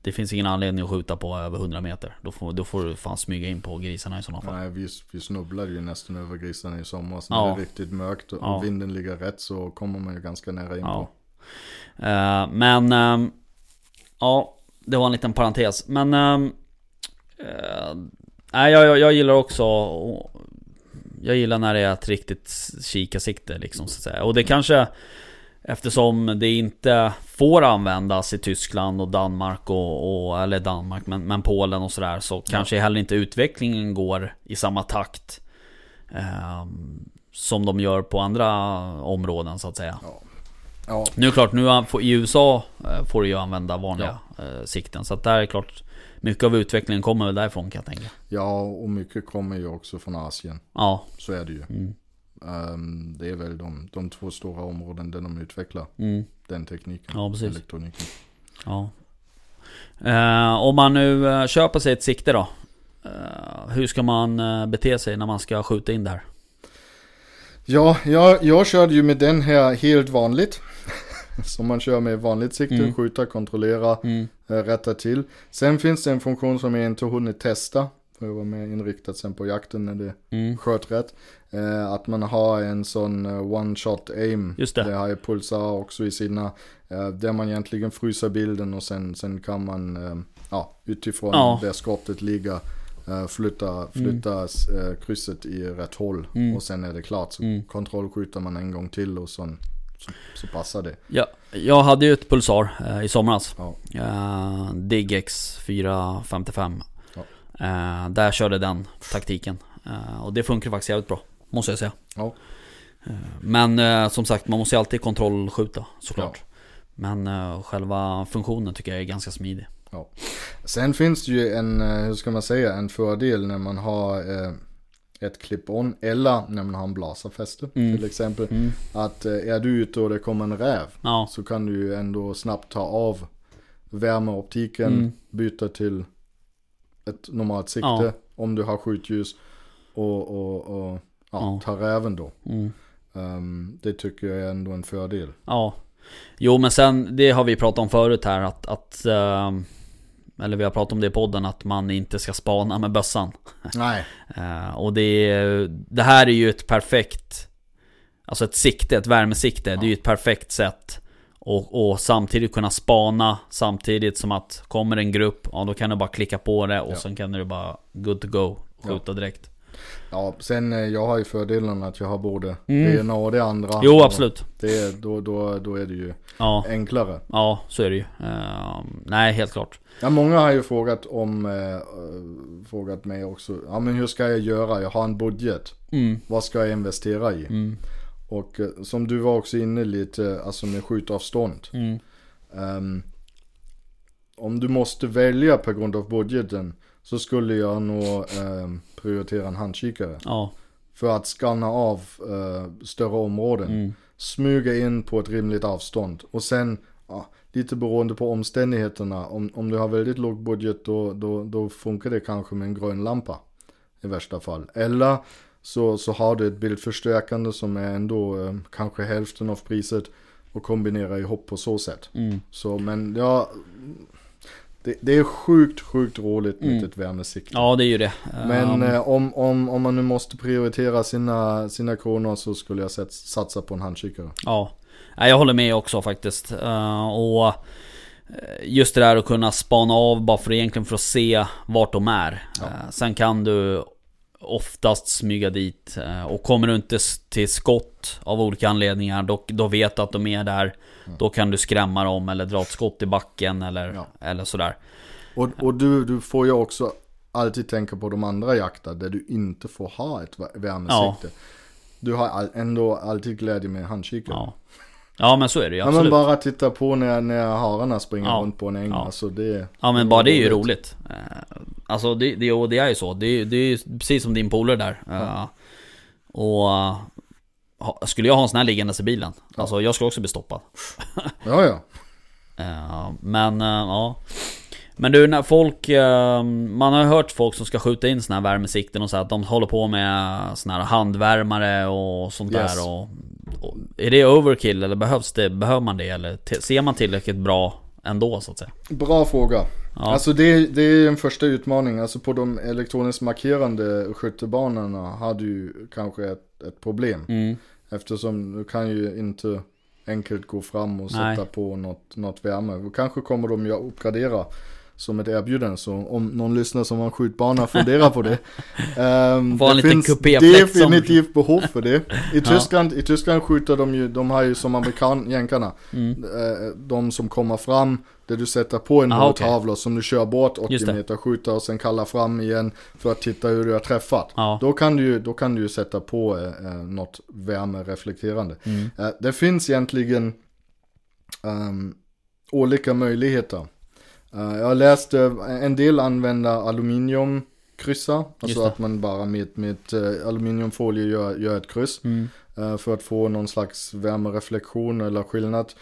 Det finns ingen anledning att skjuta på över 100 meter. Då får, då får du fan smyga in på grisarna i sådana fall. Nej, vi, vi snubblade ju nästan över grisarna i somras. Ja. När det är riktigt mörkt och Ja. vinden ligger rätt så kommer man ju ganska nära in Ja. på. Eh, men... ehm, ja, det var en liten parentes. Men... eh, nej, jag, jag, jag gillar också... Jag gillar när det är ett riktigt kikarsikte liksom så att säga. Och det kanske... Eftersom det inte får användas i Tyskland och Danmark och, och eller Danmark men, men Polen och sådär så kanske heller inte utvecklingen går i samma takt ehm, Som de gör på andra områden så att säga Ja. Ja, Nu är det klart, nu i USA eh, får du ju använda vanliga eh, sikten. Så att där är det klart, mycket av utvecklingen kommer väl därifrån kan jag tänka. ja, och mycket kommer ju också från Asien. Ja. Så är det ju. Mm. Ehm, det är väl de, de två stora områden där de utvecklar Mm. den tekniken. Ja, precis. Elektroniken. Ja. Eh, om man nu eh, köper sig ett sikte då. Eh, hur ska man bete sig när man ska skjuta in där? Ja, jag, jag körde ju med den här helt vanligt. <laughs> Som man kör med vanligt sikte, Mm. skjuta, kontrollera, Mm. rätta till. Sen finns det en funktion som jag inte hunnit testa. För jag var mer inriktad sen på jakten när det Mm. sköt rätt. Eh, att man har en sån eh, one shot aim. Just det. Det har ju Pulsar också i sina. Eh, där man egentligen fryser bilden och sen, sen kan man eh, ja, utifrån Ja. där skottet ligger eh, flytta, flytta eh, krysset i rätt håll. Mm. Och sen är det klart. Så Mm. kontrollskjuter man en gång till och sen, så, så passar det. Ja, jag hade ju ett Pulsar eh, i somras. Ja. Uh, Diggex 455. Ja. Eh, där körde den taktiken. Eh, och det funkar faktiskt jävligt bra. Måste jag säga. Ja. Eh, men eh, som sagt, man måste ju alltid kontrollskjuta såklart. Men eh, själva funktionen tycker jag är ganska smidig. Sen finns det ju en, eh, hur ska man säga, en fördel när man har ett clip-on eller när man har en blasarfäste Mm. till exempel. Mm. Att är du ute och det kommer en räv Ja, så kan du ju ändå snabbt ta av värmeoptiken, Mm. byta till ett normalt sikte Ja. om du har skjutljus och, och, och ja, Ja. ta räven då. mm. Ehm, det tycker jag är ändå en fördel. ja. Jo men sen, det har vi pratat om förut här att, att ehm, eller vi har pratat om det i podden att man inte ska spana med bössan. Nej, <laughs> Eh, och det, det här är ju ett perfekt Alltså ett sikte, ett värmesikte, det är ju ett perfekt sätt och, och samtidigt kunna spana samtidigt som att kommer en grupp, ja då kan du bara klicka på det och Ja. sen kan du bara good to go, skjuta direkt. ja sen eh, jag har ju fördelen att jag har både Mm. det ena och det andra. Jo absolut. Det, då, då, då är det ju Ja, enklare. ja så är det ju. Eh, nej, helt klart. Ja, många har ju frågat om, eh, frågat mig också, ja men hur ska jag göra? Jag har en budget. Mm, Vad ska jag investera i? mm, Och eh, som du var också inne lite, alltså med skjutavstånd. mm, Ehm, om du måste välja på grund av budgeten så skulle jag nog ehm, prioritera en handkikare. ja, För att skanna av eh, större områden. mm, Smyga in på ett rimligt avstånd. Och sen, ja, lite beroende på omständigheterna. Om, om du har väldigt låg budget då, då, då funkar det kanske med en grön lampa. I värsta fall. Eller så, så har du ett bildförstärkande som är ändå eh, kanske hälften av priset. Och kombinera ihop på så sätt. mm. Så men ja, det, det är sjukt, sjukt roligt med Mm. ett värmesikte. Ja det är ju det. Men Ehm, eh, om, om, om man nu måste prioritera sina, sina kronor så skulle jag sats, satsa på en handkikare. Ja, jag håller med också faktiskt. Eh, och eh, just det där att kunna spana av bara för egentligen för att se vart de är. Ja. Sen kan du oftast smyga dit. eh, och kommer du inte till skott av olika anledningar, då, då vet du att de är där. Då kan du skrämma dem eller dra ett skott i backen eller, Ja. eller sådär. Och, och du, du får ju också alltid tänka på de andra jakter där du inte får ha ett vä- värmesikte. Du har ändå alltid glädje med handkikare. Ja. Ja men så är det ju Ja, men absolut. bara titta på när, när hararna springer Ja. runt på en äng. Ja. Alltså det, Ja men bara det är ju roligt. Eh, Alltså det, det, och det är ju så. Det, är- det är ju precis som din polare där. Och eh, ha- skulle jag ha en sån här liggandes i bilen, alltså jag skulle också bli stoppad. Ja, ja. <laughs> Eh, Men ja. Men du när folk, eh, man har ju hört folk som ska skjuta in såna här värmesikten och så att de håller på med såna här handvärmare och sånt Yes. där och, och Är det overkill eller behövs det, behöver man det eller ser man tillräckligt bra ändå så att säga? Bra fråga. Ja. Alltså det, det är en första utmaning. Alltså på de elektroniskt markerande skyttebanorna har du kanske ett, ett problem. Mm, Eftersom du kan ju inte enkelt gå fram och Nej. sätta på något, något värme. Och kanske kommer de ju uppgradera som ett erbjudande. Så om någon lyssnar som har en skjutbana funderar på det. <laughs> Um, det finns kupéfläkt som- definitivt behov för det. I <laughs> Tyskland, I Tyskland skjuter de ju, de har ju som amerikan, jänkarna. mm. Eh, de som kommer fram där du sätter på en Aha, måltavla som du kör bort 80 Just det. meter, skjuter och sen kallar fram igen för att titta hur du har träffat. Ja. Då, kan du, då kan du sätta på eh, eh, något värmereflekterande. Mm. Eh, det finns egentligen um, olika möjligheter. Uh, jag läste, en del använder aluminiumkryssar. Alltså att man bara med, med uh, aluminiumfolie gör, gör ett kryss. Mm. För att få någon slags värmereflektion eller skillnad.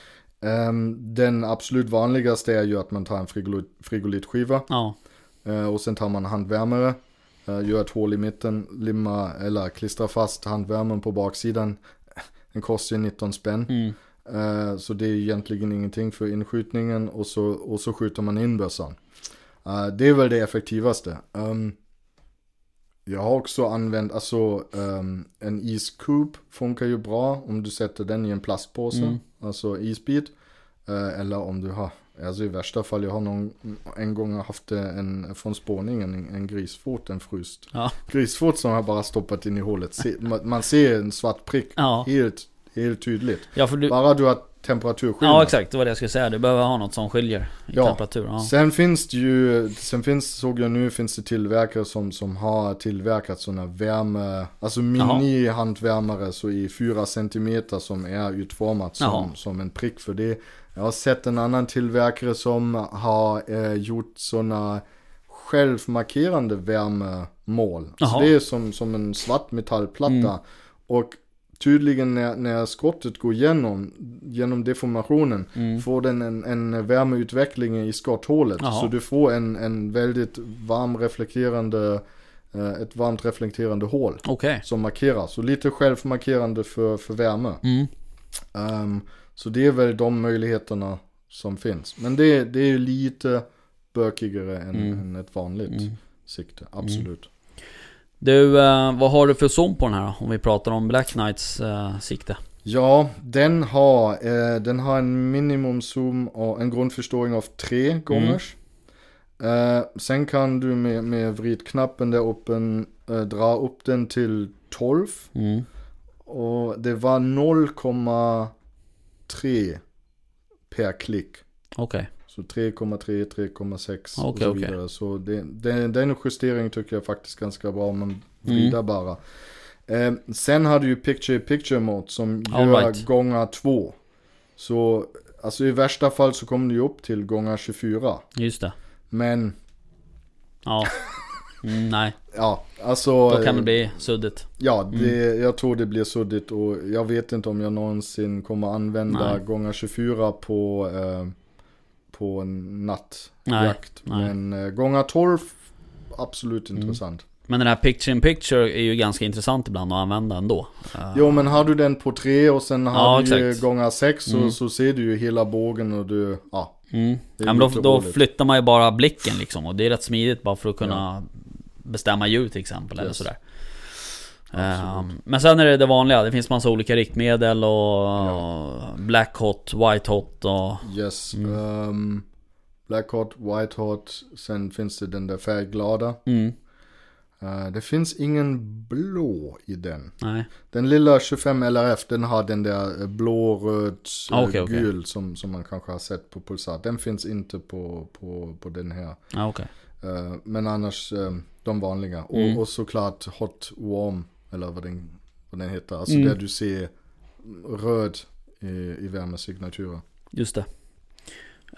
Um, den absolut vanligaste är ju att man tar en frigolit, frigolitskiva. Ja. Och sen tar man handvärmare. Gör ett hål i mitten, limma eller klistra fast handvärmen på baksidan. Den kostar ju 19 spänn. Mm. Uh, så det är egentligen ingenting för inskjutningen och så, och så skjuter man in bössan. Uh, det är väl det effektivaste. Um, jag har också använt, alltså um, en iskub funkar ju bra om du sätter den i en plastpåse. Mm. Alltså isbit. Uh, eller om du har, alltså i värsta fall, jag har någon, en gång haft en från spåningen, en, en grisfot, en fryst Ja. grisfot som jag bara stoppat in i hålet. Se, man, man ser en svart prick Ja. helt, helt tydligt. Ja, du... Bara du har temperaturskillnad. Ja exakt, det var det jag skulle säga. Du behöver ha något som skiljer i Ja. temperatur. Ja. Sen finns det ju, sen finns, såg jag nu, finns det tillverkare som, som har tillverkat sådana värme, alltså mini-handvärmare så i 4 cm som är utformat Jaha. som, som en prick för det. Jag har sett en annan tillverkare som har eh, gjort sådana självmarkerande värmemål. Jaha. Så det är som, som en svart metallplatta. Mm. Och tydligen när, när skottet går igenom, genom deformationen, Mm. får den en, en värmeutveckling i skotthålet. Jaha. Så du får en, en väldigt varm reflekterande, eh, ett varmt reflekterande hål Okej. som markerar. Så lite självmarkerande för, för värme. Mm. Ehm, så det är väl de möjligheterna som finns. Men det, det är lite bökigare än, Mm. än ett vanligt Mm. sikte. Absolut. Du, eh, vad har du för zoom på den här? Om vi pratar om Black Knights eh, sikte. Ja, den har, eh, den har en minimum zoom och en grundförstoring av tre gångers. Eh, sen kan du med, med vridknappen där uppe eh, dra upp den till 12. Mm. Och det var 0,3 per klick. Okej. Så 3,3, 3,6 och Okej, så vidare. Så det, det, den justeringen tycker jag faktiskt ganska bra om man vrider Mm. bara. Eh, sen har du ju picture picture mode som All gör right. gånger två. Så alltså i värsta fall så kommer du ju upp till gånger 24. Just det. Men Ja. Mm, nej, ja, alltså. då kan det eh, bli suddigt. Ja, det, jag tror det blir suddigt och jag vet inte om jag någonsin kommer använda Nej. gånger 24 på, eh, på en nattjakt. Men eh, gånger 12, absolut Mm. intressant. Men den här picture in picture är ju ganska intressant ibland att använda ändå. Jo men har du den på 3 och sen har Ja, du exakt. gånger 6 så, Mm. så ser du ju hela bågen och du, ja. Mm. Ja, men då, då flyttar man ju bara blicken liksom. Och det är rätt smidigt bara för att kunna bestämma ljud till exempel. Eller Yes. sådär. Absolut. Ehm, men sen är det det vanliga. Det finns massa olika riktmedel och Black Hot, White Hot och... Yes. Mm. ehm, Black Hot, White Hot, sen finns det den där färgglada. Mm, Eh, det finns ingen blå i den. nej. Den lilla 25 LRF den har den där eh, blå, röd, Ah, okej. gul som, som man kanske har sett på Pulsar. Den finns inte på, på, på den här. Ja, okej. Eh, men annars eh, de vanliga. Mm. Och, och såklart Hot Warm, eller vad den, vad den heter. Alltså Mm. där du ser röd i, i värmesignaturer. Just det.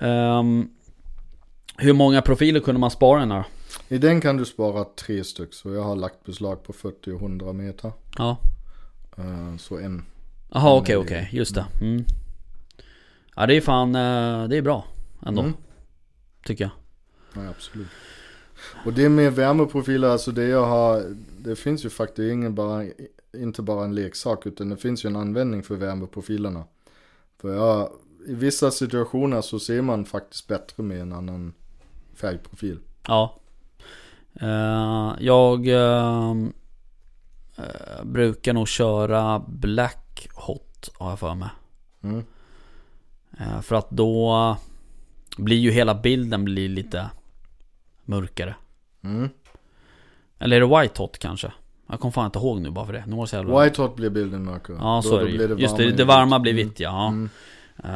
Ehm, hur många profiler kunde man spara den här? I den kan du spara tre styck. Så jag har lagt beslag på 40 och 100 meter. Ja. Eh, så en. Jaha okej det- okej, just det. Mm. Ja det är fan, eh, det är bra ändå. Mm. Tycker jag. Ja, absolut. Och det med värmeprofiler, alltså det jag har, det finns ju faktiskt ingen bara, inte bara en leksak utan det finns ju en användning för värmeprofilerna. För jag, i vissa situationer så ser man faktiskt bättre med en annan färgprofil. Ja. Eh, jag ehm, eh, brukar nog köra Black Hot har jag för mig. Mm. Eh, för att då blir ju hela bilden blir lite mörkare. Mm. Eller är det White Hot kanske? Jag kommer fan inte ihåg nu bara för det. Nu var det så jävla... White hot blir bilden mörkare. Ja Då- så är då det blir ju. Just det, det varma blir Mm. vitt ja. ja. Mm.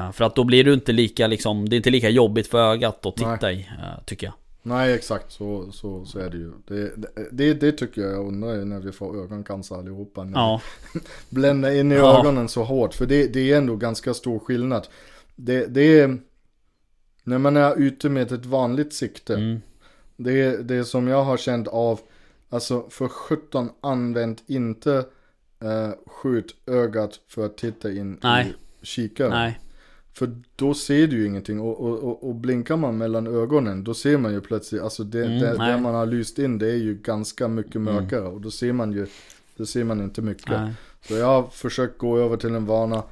Eh, För att då blir du inte lika liksom, det är inte lika jobbigt för ögat att titta i, eh, tycker jag. Nej exakt, så, så, så är det ju. Det, det, det tycker jag, jag undrar ju när vi får ögoncancer allihopa. När Ja, <laughs> blända in i Ja. ögonen så hårt. För det, det är ändå ganska stor skillnad. det, det är, när man är ute med ett vanligt sikte. Mm. Det det som jag har känt av, alltså för 17 använt inte eh, skjutögat för att titta in Nej. i kikaren. Nej. För då ser du ju ingenting och, och, och, blinkar man mellan ögonen då ser man ju plötsligt, alltså det, Mm, det, där man har lyst in det är ju ganska mycket mörkare och då ser man ju, då ser man inte mycket. Nej. Så jag har försökt gå över till en vana,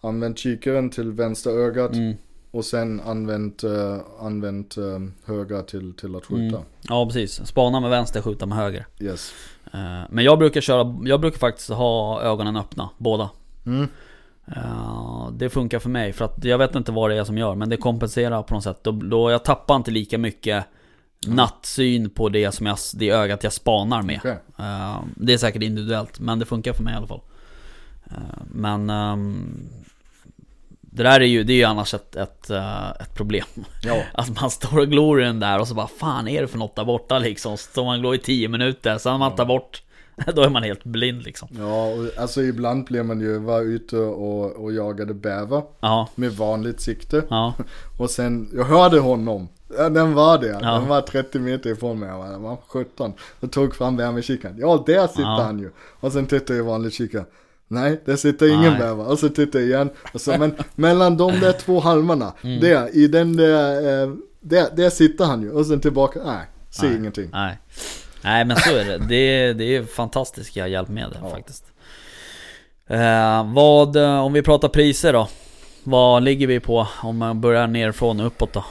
använt kikaren till vänstra ögat Mm. Och sen använt, uh, använt eh, högra till, till att skjuta. Mm. Ja precis, spana med vänster, skjuta med höger. Yes. Eh, Men jag brukar köra, jag brukar faktiskt ha ögonen öppna, båda. Mm. Eh, Det funkar för mig, för att jag vet inte vad det är som gör, men det kompenserar på något sätt. Då, då jag tappar inte lika mycket nattsyn på det som jag, det ögat jag spanar med. Okej. Eh, Det är säkert individuellt, men det funkar för mig i alla fall. Eh, Men ehm, det där är ju, det är ju annars ett, ett, eh, ett problem. Ja. <laughs> Att man står och glor i den där och så bara Fan är det för något där borta liksom? Så står man och glor i 10 minuter, sen man tar bort <laughs> Då är man helt blind liksom. Ja, och alltså ibland blev man ju, var ute och, och jagade bäver Ja, med vanligt sikte. ja, <laughs> Och sen, jag hörde honom. Ja, den var det. Ja. Den var 30 meter ifrån mig. Jag var, den var 17. Jag tog fram värmekikaren. Ja, där sitter han ju. Och sen tittade jag i vanlig kikare. Nej, där sitter ingen Nej. bäver. Och så tittade jag igen. Och så, men <laughs> mellan de där två halmarna. Mm. Där, i den där, eh, där, där sitter han ju. Och sen tillbaka. Nej, ser Nej. ingenting. nej Nej men så är det, det är, det är fantastiska hjälpmedel Ja. faktiskt eh, Vad, eh, om vi pratar priser då? Vad ligger vi på om man börjar nerifrån och uppåt då?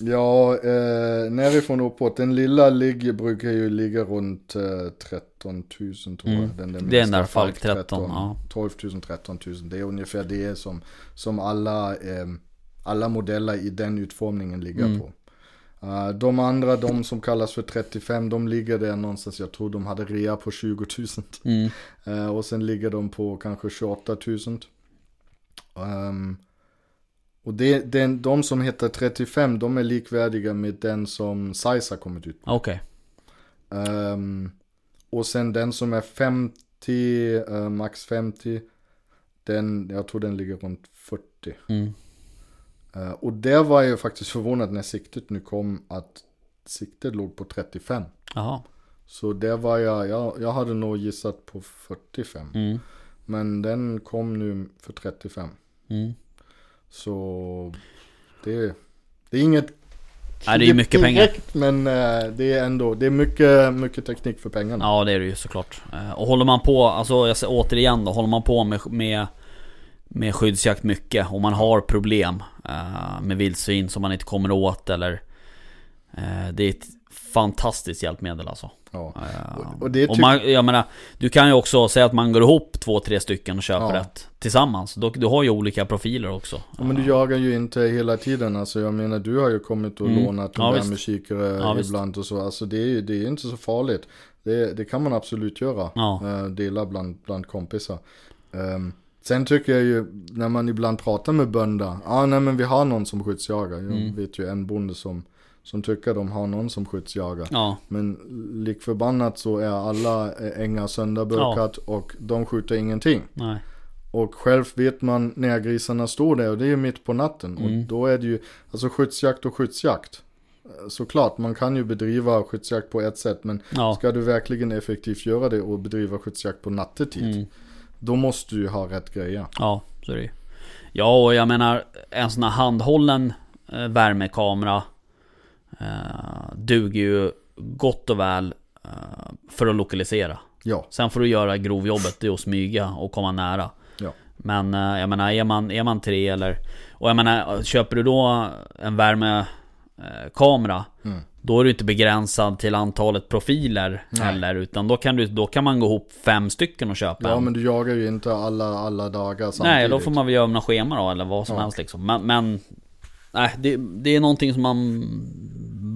Ja, eh, nerifrån och uppåt. Den lilla ligger, brukar ju ligga runt eh, 13 000 tror jag. Mm. Den där Det är där Falk 13, ja. 12 000, 13 000. Det är ungefär det som, som alla, eh, alla modeller i den utformningen ligger Mm. på. Eh, de andra, de som kallas för 35, de ligger där någonstans. Jag tror de hade rea på 20 000. Mm. Eh, och sen ligger de på kanske 28 000. Ehm, och det, den, de som heter 35, de är likvärdiga med den som Size har kommit ut med. Okej, Ehm, och sen den som är 50, eh, max 50, den, jag tror den ligger runt 40. mm. Eh, och där var jag faktiskt förvånad när siktet nu kom att siktet låg på 35. Jaha, Så där var jag, jag, jag hade nog gissat på 45. mm. Men den kom nu för 35. Mm. Så det, det är inget Nej, det är mycket pengar. direkt, Men eh, det är ändå, det är mycket, mycket teknik för pengarna. Ja det är det ju såklart. Eh, Och håller man på, alltså jag säger återigen då, håller man på med, med, med skyddsjakt mycket och man har problem eh, med vildsvin som man inte kommer åt eller Det är ett fantastiskt hjälpmedel alltså. Ja. Eh, Och- och det och man, jag menar, du kan ju också säga att man går ihop två, tre stycken och köper Ja. ett tillsammans. Du, du har ju olika profiler också. Ja, men du jagar ju inte hela tiden. Alltså jag menar du har ju kommit och Mm. lånat Ja, en visst. värmekikare Ja, ibland och så. Alltså det är ju det är inte så farligt. Det, det kan man absolut göra. Ja. Eh, dela bland, bland kompisar. Ehm, sen tycker jag ju när man ibland pratar med bönder. Ja ah, nej men vi har någon som skyddsjagar. Jag Mm. vet ju en bonde som, som tycker de har någon som skyddsjagar. Ja, Men lik förbannat så är alla eh, ängar sönderbökat och de skjuter ingenting. nej. Och själv vet man när grisarna står där och det är ju mitt på natten. Mm. Och då är det ju, alltså skyddsjakt och skyddsjakt. Såklart, man kan ju bedriva skyddsjakt på ett sätt men Ja. ska du verkligen effektivt göra det och bedriva skyddsjakt på nattetid. Mm. Då måste du ju ha rätt grejer. Ja, så är det ju. Ja, och jag menar en sån här handhållen eh, värmekamera eh, duger ju gott och väl eh, för att lokalisera. Ja, Sen får du göra grovjobbet, det är att smyga och komma nära. ja. Men eh, jag menar, är man, är man tre eller... Och jag menar, köper du då en värmekamera Mm. Då är du inte begränsad till antalet profiler Nej. heller Utan då kan, du, då kan man gå ihop fem stycken och köpa Ja en. men du jagar ju inte alla, alla dagar samtidigt. Nej, då får man väl göra några schema då eller vad som Ja. helst liksom. Men, men nej, det, det är någonting som man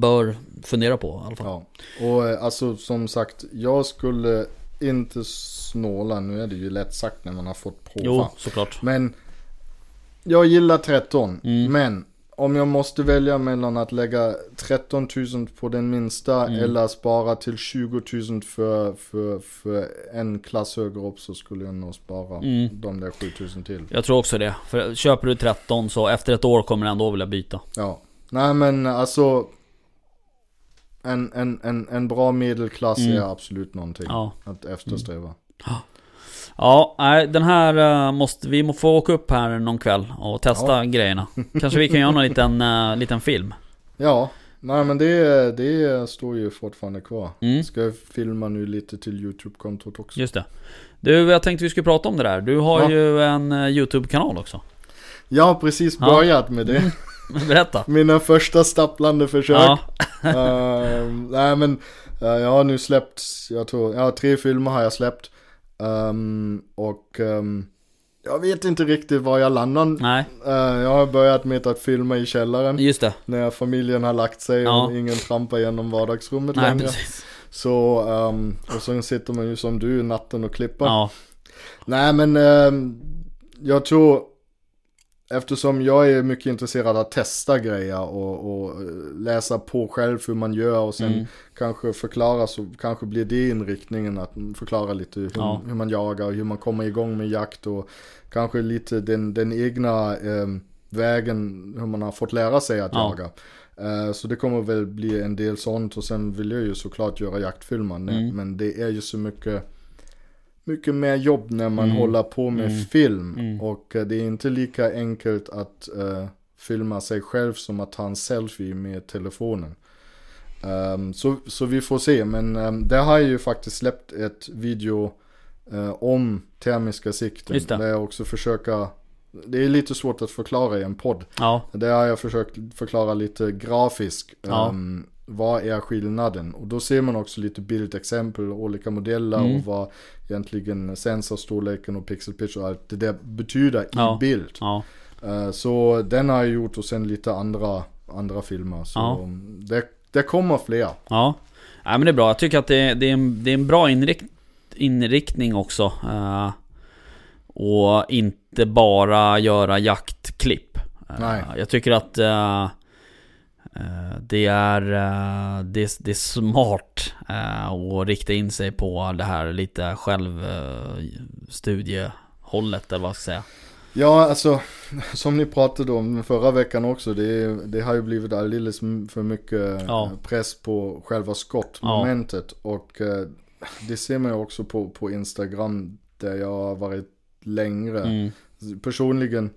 bör fundera på i alla fall. Ja, och eh, alltså som sagt, jag skulle inte snåla, nu är det ju lätt sagt när man har fått prova. Jo, såklart. Men jag gillar 13, Mm. men om jag måste välja mellan att lägga 13 000 på den minsta Mm. eller spara till 20 000 för, för, för en klass högre upp så skulle jag nog spara Mm. de där 7 000 till. Jag tror också det. För köper du 13 så efter ett år kommer du ändå vilja byta. Ja. Nej men alltså en, en, en, en bra medelklass Mm. är absolut någonting Ja. att eftersträva. Ja, nej, den här eh, måste, vi få åka upp här någon kväll och testa grejerna. Kanske vi kan göra någon liten, uh, liten film. Ja, nej men det, det står ju fortfarande kvar. Mm. Ska filma nu lite till YouTube-kontot också. Just det. Du, jag tänkte vi skulle prata om det där. Du har Ja. ju en eh, YouTube-kanal också. Jag har precis Ja. börjat med det. <laughs> Berätta. Mina första stapplande försök. Ja, <laughs> Ehm, nej men eh, jag har nu släppt, jag tror, ja tre filmer har jag släppt. Ehm, och ehm, jag vet inte riktigt var jag landar. nej, Eh, jag har börjat med att filma i källaren. just det. När familjen har lagt sig Ja. och ingen trampar genom vardagsrummet Nej, längre. precis. Så, ehm, och sen sitter man ju som du natten och klipper. Ja, Nej men jag tror Eftersom jag är mycket intresserad av att testa grejer och, och eh, läsa på själv hur man gör och sen Mm. kanske förklara så kanske blir det inriktningen att förklara lite hur, Ja. hur man jagar och hur man kommer igång med jakt och kanske lite den, den egna ehm, vägen hur man har fått lära sig att Ja. jaga. Eh, så det kommer väl bli en del sånt och sen vill jag ju såklart göra jaktfilmer Mm. men det är ju så mycket mycket mer jobb när man Mm. håller på med Mm. film. Mm. Och eh, det är inte lika enkelt att eh, filma sig själv som att ta en selfie med telefonen. Ehm, så, så vi får se, men um, där har jag ju faktiskt släppt ett video eh, om termiska sikten. Just det. Där jag också försöker, det är lite svårt att förklara i en podd. ja, Där har jag försökt förklara lite grafisk. Ja. ehm, vad är skillnaden? Och då ser man också lite bildexempel, olika modeller Mm. och vad egentligen sensorstorleken och pixel pitch och allt det där betyder i Ja. bild. ja. Eh, så den har jag gjort och sen lite andra, andra filmer. Så Ja. det, det kommer fler. Ja, Nej, men det är bra. Jag tycker att det, det, är, en, det är en bra inrikt, inriktning också. eh, och inte bara göra jaktklipp. Nej. Jag tycker att eh, det, är, eh, det, är- det är smart eh, att rikta in sig på det här lite självstudiehållet eller vad jag ska säga. Ja, alltså <laughs> som ni pratade om förra veckan också. Det, det har ju blivit alldeles för mycket Ja. press på själva skottmomentet. Och eh, det ser man ju också på, på Instagram där jag har varit längre. Mm. Personligen,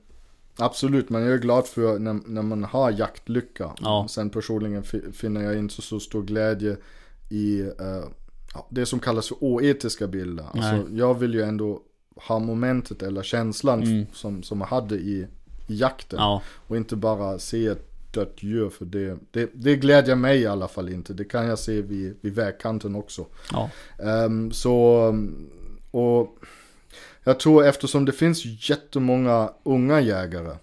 absolut, men jag är glad för när, när man har jaktlycka. Ja. Sen personligen fi- finner jag inte så stor glädje i ja, det som kallas för oetiska bilder. Alltså, jag vill ju ändå ha momentet eller känslan Mm. som, som jag hade i, i jakten. Ja, Och inte bara se ett dött djur för det, det, det glädjer mig i alla fall inte. Det kan jag se vid, vid vägkanten också. ja, Ehm, så, um, och jag tror eftersom det finns jättemånga unga jägare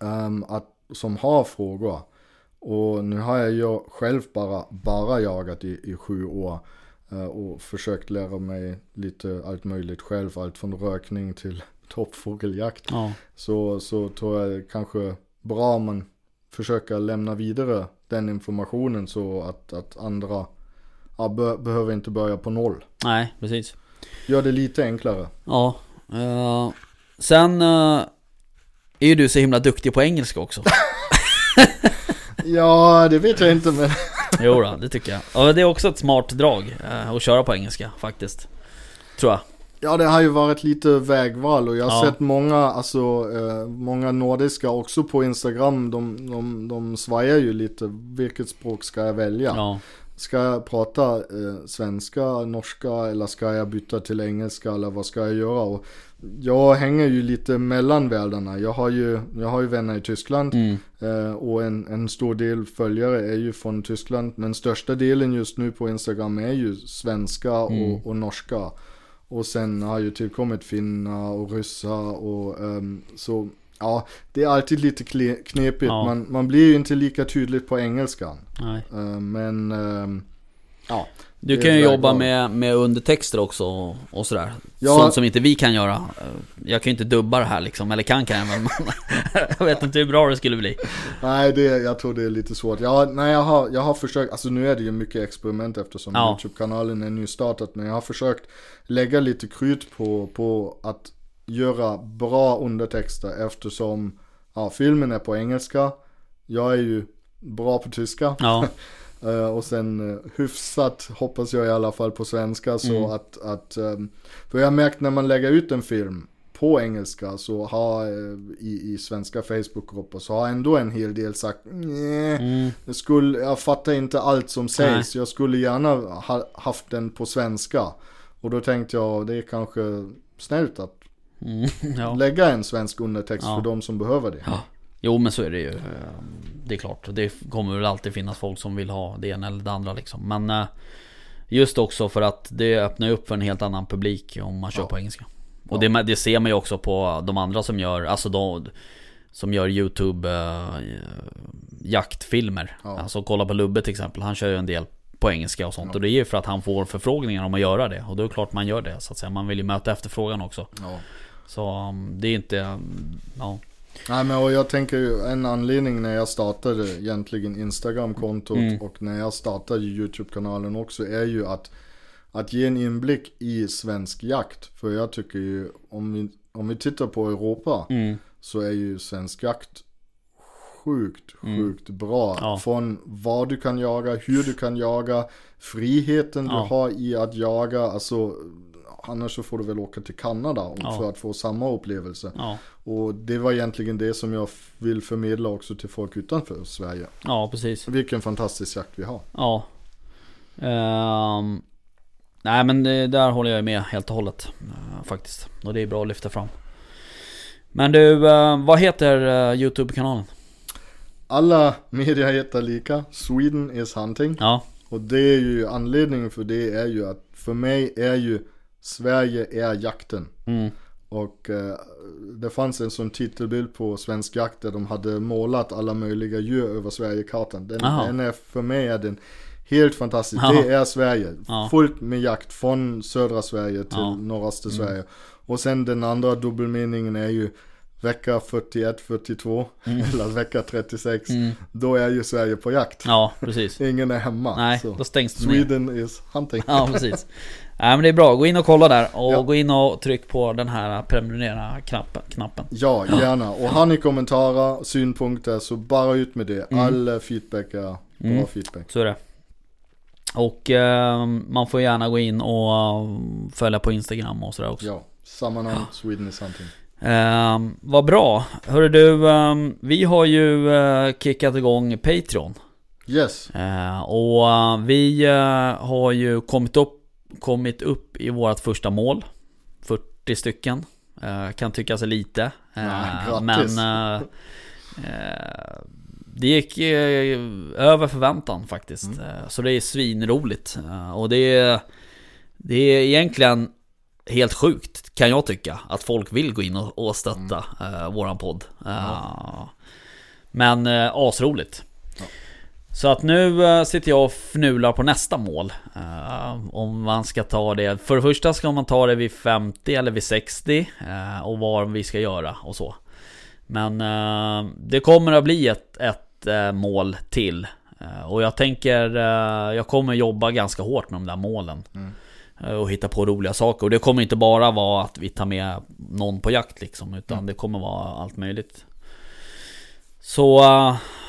ehm, att, som har frågor. Och nu har jag själv bara, bara jagat i, i sju år. eh, och försökt lära mig lite allt möjligt själv. Allt från rökning till <laughs> toppfågeljakt. ja, Så, så tror jag det kanske bra om man försöker lämna vidare den informationen så att, att andra ja, be, behöver inte börja på noll. nej precis. Gör det lite enklare. Ja. eh, sen eh, är ju du så himla duktig på engelska också. <laughs> Ja, det vet jag inte men <laughs> Jo då, det tycker jag. Ja, det är också ett smart drag eh, att köra på engelska faktiskt. Tror jag. Ja, det har ju varit lite vägval och jag har Ja. sett många, alltså eh, många nordiska också på Instagram. De, de, de svajar ju lite. Vilket språk ska jag välja? Ja, Ska jag prata eh, svenska, norska eller ska jag byta till engelska eller vad ska jag göra? Och jag hänger ju lite mellan världarna. Jag har ju, jag har ju vänner i Tyskland mm, eh, och en, en stor del följare är ju från Tyskland. Men största delen just nu på Instagram är ju svenska Mm. och, och norska. Och sen har ju tillkommit finnar och ryssar och ehm, så ja, det är alltid lite knepigt. Ja. Man, man blir ju inte lika tydligt på engelskan. nej. Eh, Men ehm, Ja. Du kan ju jobba med, med undertexter också och, och sådär. Ja. Sånt som inte vi kan göra. Jag kan ju inte dubba det här liksom, eller kan kan jag men <laughs> jag vet inte hur bra det skulle bli. Nej, det, jag tror det är lite svårt. Ja, nej, jag har, jag har försökt, alltså nu är det ju mycket experiment eftersom Ja. YouTube-kanalen är nystartat. Men jag har försökt lägga lite krut på, på att göra bra undertexter eftersom ja, filmen är på engelska. Jag är ju bra på tyska. Ja, <laughs> Eh, och sen uh, hyfsat hoppas jag i alla fall på svenska så Mm. att, att ehm, för jag har märkt när man lägger ut en film på engelska så har eh, i, i svenska Facebookgrupper så har ändå en hel del sagt nej, mm, jag, skulle, jag fattar inte allt som sägs, jag skulle gärna ha haft den på svenska. Och då tänkte jag det är kanske snällt att mm, <laughs> ja. lägga en svensk undertext Ja. för de som behöver det. Ja. Jo men så är det ju. Eh, Det är klart. Det kommer väl alltid finnas folk som vill ha det ena eller det andra liksom. Men eh, just också för att det öppnar upp för en helt annan publik om man kör Ja. på engelska. Och det, det ser man ju också på de andra som gör, alltså de som gör YouTube eh, jaktfilmer. Ja. Alltså kolla på Lubbe till exempel. Han kör ju en del på engelska och sånt. Och det är ju för att han får förfrågningar om att göra det. Och då är det klart man gör det så att säga. Man vill ju möta efterfrågan också. Ja. Så um, det är inte, um, ja. Nej men och jag tänker ju en anledning när jag startade egentligen Instagram-kontot Mm. och när jag startade YouTube-kanalen också är ju att att ge en inblick i svensk jakt. För jag tycker ju om vi, om vi tittar på Europa Mm. så är ju svensk jakt sjukt, Mm. sjukt bra. Ja. Från vad du kan jaga, hur du kan jaga, friheten Ja. du har i att jaga. Alltså, annars så får du väl åka till Kanada Ja. för att få samma upplevelse. Ja, Och det var egentligen det som jag vill förmedla också till folk utanför Sverige. ja precis. Vilken fantastisk jakt vi har. Ja. Ehm, nej men det, där håller jag med helt och hållet. eh, faktiskt. Och det är bra att lyfta fram. Men du, eh, vad heter eh, YouTube-kanalen? Alla media heter lika, Sweden is hunting. Ja, Och det är ju anledningen för det är ju att för mig är ju Sverige är jakten. mm, Och eh, det fanns en sån titelbild på Svensk Jakt där de hade målat alla möjliga djur över Sverigekartan. Den, Aha. den är, för mig är den helt fantastisk. Ja. Det är Sverige. Ja. Fullt med jakt från södra Sverige till Ja. Mm. norraste Sverige. Och sen den andra dubbelmeningen är ju vecka 41, 42 <laughs> eller vecka 36. mm, Då är ju Sverige på jakt. ja precis. <laughs> Ingen är hemma. Nej, så. då stängs det ner. Sweden is hunting. Ja precis. <laughs> Nej men det är bra, gå in och kolla där och Ja. gå in och tryck på den här prenumerera knappen. knappen. Ja, gärna. Och har ni kommentarer, synpunkter så bara ut med det. Mm. All feedback är bra Mm. feedback. Så är det. Och eh, man får gärna gå in och eh, följa på Instagram och sådär också. Ja, samma namn, Sweden is hunting. Eh, vad bra. Hörru du, eh, vi har ju eh, kickat igång Patreon. Yes, Eh, och eh, vi har ju kommit upp, kommit upp i vårt första mål. 40 stycken. Eh, kan tyckas lite. Eh, Ja, men eh, det gick över förväntan faktiskt. Mm. Så det är svinroligt. Och det är, det är egentligen helt sjukt kan jag tycka. Att folk vill gå in och, stötta eh, våran podd. Eh, Men asroligt. Så att nu eh, sitter jag och fnular på nästa mål. Eh, om man ska ta det. För det första ska man ta det vid 50 eller vid 60. eh, och vad vi ska göra och så. Men eh, det kommer att bli ett, ett mål till. Och jag tänker, jag kommer jobba ganska hårt med de där målen. Mm. Och hitta på roliga saker. Och det kommer inte bara vara att vi tar med någon på jakt liksom. Utan det kommer vara allt möjligt. Så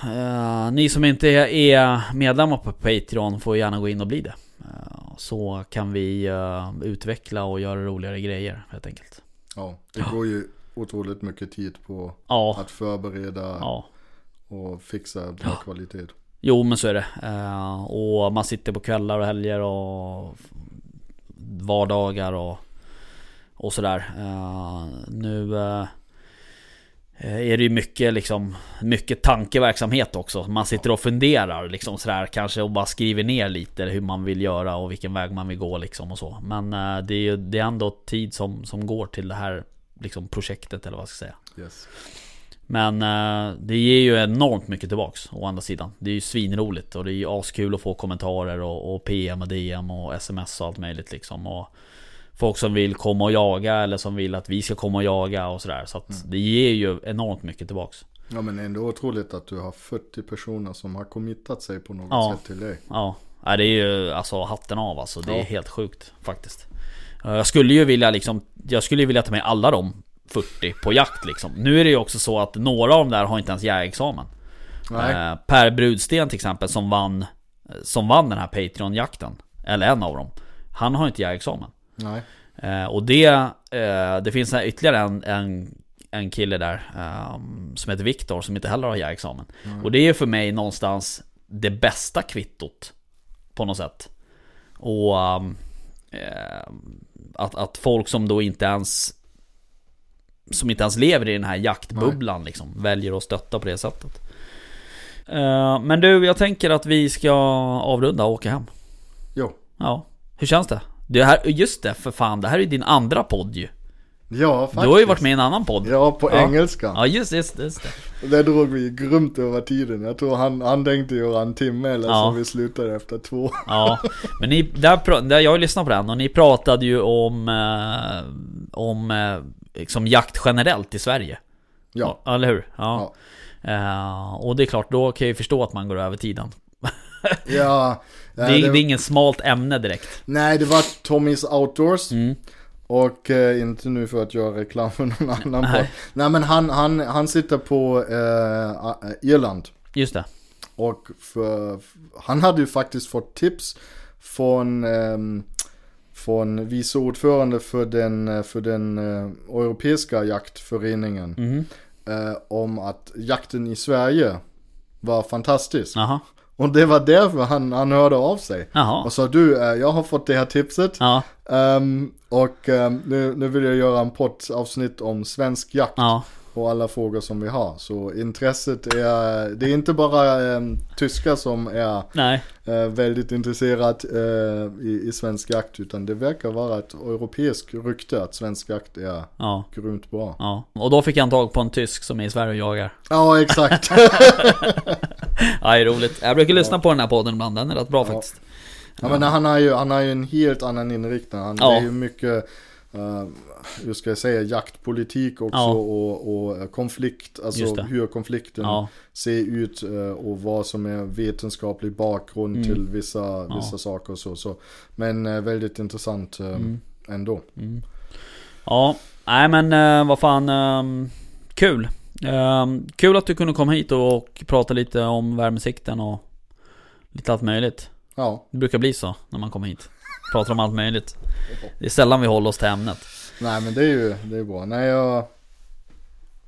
eh, ni som inte är, medlemmar på Patreon får gärna gå in och bli det. Eh, så kan vi eh, utveckla och göra roligare grejer helt enkelt. ja, det går ju otroligt mycket tid på Ja, att förbereda ja. och fixa bra kvalitet. Jo men så är det. Och man sitter på kvällar och helger och vardagar och, och sådär. Nu är det ju mycket liksom Mycket tankeverksamhet också. Man sitter och funderar liksom sådär kanske och bara skriver ner lite hur man vill göra och vilken väg man vill gå liksom och så. Men eh, det är ju det är ändå tid som, som går till det här liksom projektet eller vad jag ska säga. Yes. Men eh, det ger ju enormt mycket tillbaks å andra sidan. Det är ju svinroligt och det är ju askul att få kommentarer och, och PM och DM och sms och allt möjligt liksom. Och folk som vill komma och jaga eller som vill att vi ska komma och jaga och sådär. Så att Mm. det ger ju enormt mycket tillbaks. Ja men ändå otroligt att du har 40 personer som har committat sig på något Ja. sätt till dig. Ja, Nej, det är ju alltså hatten av alltså. Det är Ja. helt sjukt faktiskt. Jag skulle ju vilja liksom, jag skulle vilja ta med alla de 40 på jakt liksom. Nu är det ju också så att några av dem där har inte ens jägarexamen. Nej. Eh, Per Brudsten till exempel som vann Som vann den här Patreon-jakten Eller en av dem Han har inte jägarexamen. Eh, Och det eh, Det finns ytterligare en, en, en kille där eh, Som heter Viktor som inte heller har jägarexamen Och det är för mig någonstans Det bästa kvittot På något sätt. Och um, eh, att, att folk som då inte ens Som inte ens lever i den här jaktbubblan liksom Väljer att stötta på det sättet. Eh, Men du, jag tänker att vi ska avrunda och åka hem. Jo. Ja, hur känns det? Det här, just det, för fan, det här är din andra podd ju Ja faktiskt. Du har ju varit med i en annan podd Ja på Ja. engelska. Ja just, just, just det Där drog vi grymt över tiden. Jag tror han, han tänkte göra en timme eller Ja. så vi slutade efter två. Ja, men ni, där, där, jag lyssnat på den och ni pratade ju om eh, Om eh, liksom jakt generellt i Sverige Ja. Eller hur? Ja, Eh, Och det är klart, då kan jag ju förstå att man går över tiden Ja. Det, eh, är, det- det är inget smalt ämne direkt Nej det var Tommys Outdoors. mm. Och eh, inte nu för att göra reklam för någon annan Nej. podd. Nej men han, han, han sitter på eh, Irland. Just det Och för, han hade ju faktiskt fått tips från, ehm, från vice ordförande för den, eh, för den eh, europeiska jaktföreningen. Eh, om att jakten i Sverige var fantastisk. Jaha Och det var därför han, han hörde av sig. Jaha Och sa du, eh, jag har fått det här tipset. Ja, Ehm, och ehm, nu, nu vill jag göra en poddavsnitt om svensk jakt ja, och alla frågor som vi har. Så intresset är, det är inte bara ehm, tyskar som är eh, väldigt intresserad eh, i, i svensk jakt utan det verkar vara ett europeiskt rykte att svensk jakt är Ja, grymt bra. ja Och då fick han tag på en tysk som är i Sverige och jagar Ja, exakt. <laughs> Ja, det är roligt. Jag brukar lyssna på den här podden ibland, den är rätt bra faktiskt. ja, men han har ju, han har ju en helt annan inriktning. Han, Ja. Det är ju mycket, uh, hur ska jag säga, jaktpolitik också Ja. och, och konflikt, Just alltså hur konflikten Ja, ser ut eh, och vad som är vetenskaplig bakgrund Mm. till vissa, vissa saker och så. så. Men eh, väldigt intressant eh, Mm. ändå. ja. nej men eh, vad fan, ehm, kul. Ehm, kul att du kunde komma hit och prata lite om värmesikten och lite allt möjligt. Ja, Det brukar bli så när man kommer hit. Pratar om allt möjligt. <laughs> Det är sällan vi håller oss till ämnet. nej men det är ju det är bra. Nej, jag...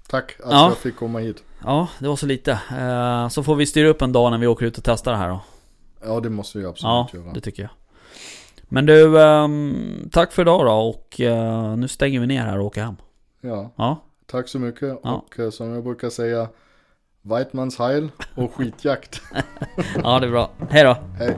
Tack att Ja. jag fick komma hit. Ja, det var så lite. Eh, så får vi styra upp en dag när vi åker ut och testar det här då. Ja, det måste vi absolut Ja, göra. det tycker jag. Men du, ehm, tack för idag då och eh, nu stänger vi ner här och åker hem. Ja, Ja, tack så mycket. Ja. Och eh, som jag brukar säga, Weidmans heil och skitjakt. <laughs> ja det är bra. Hej då! Hej.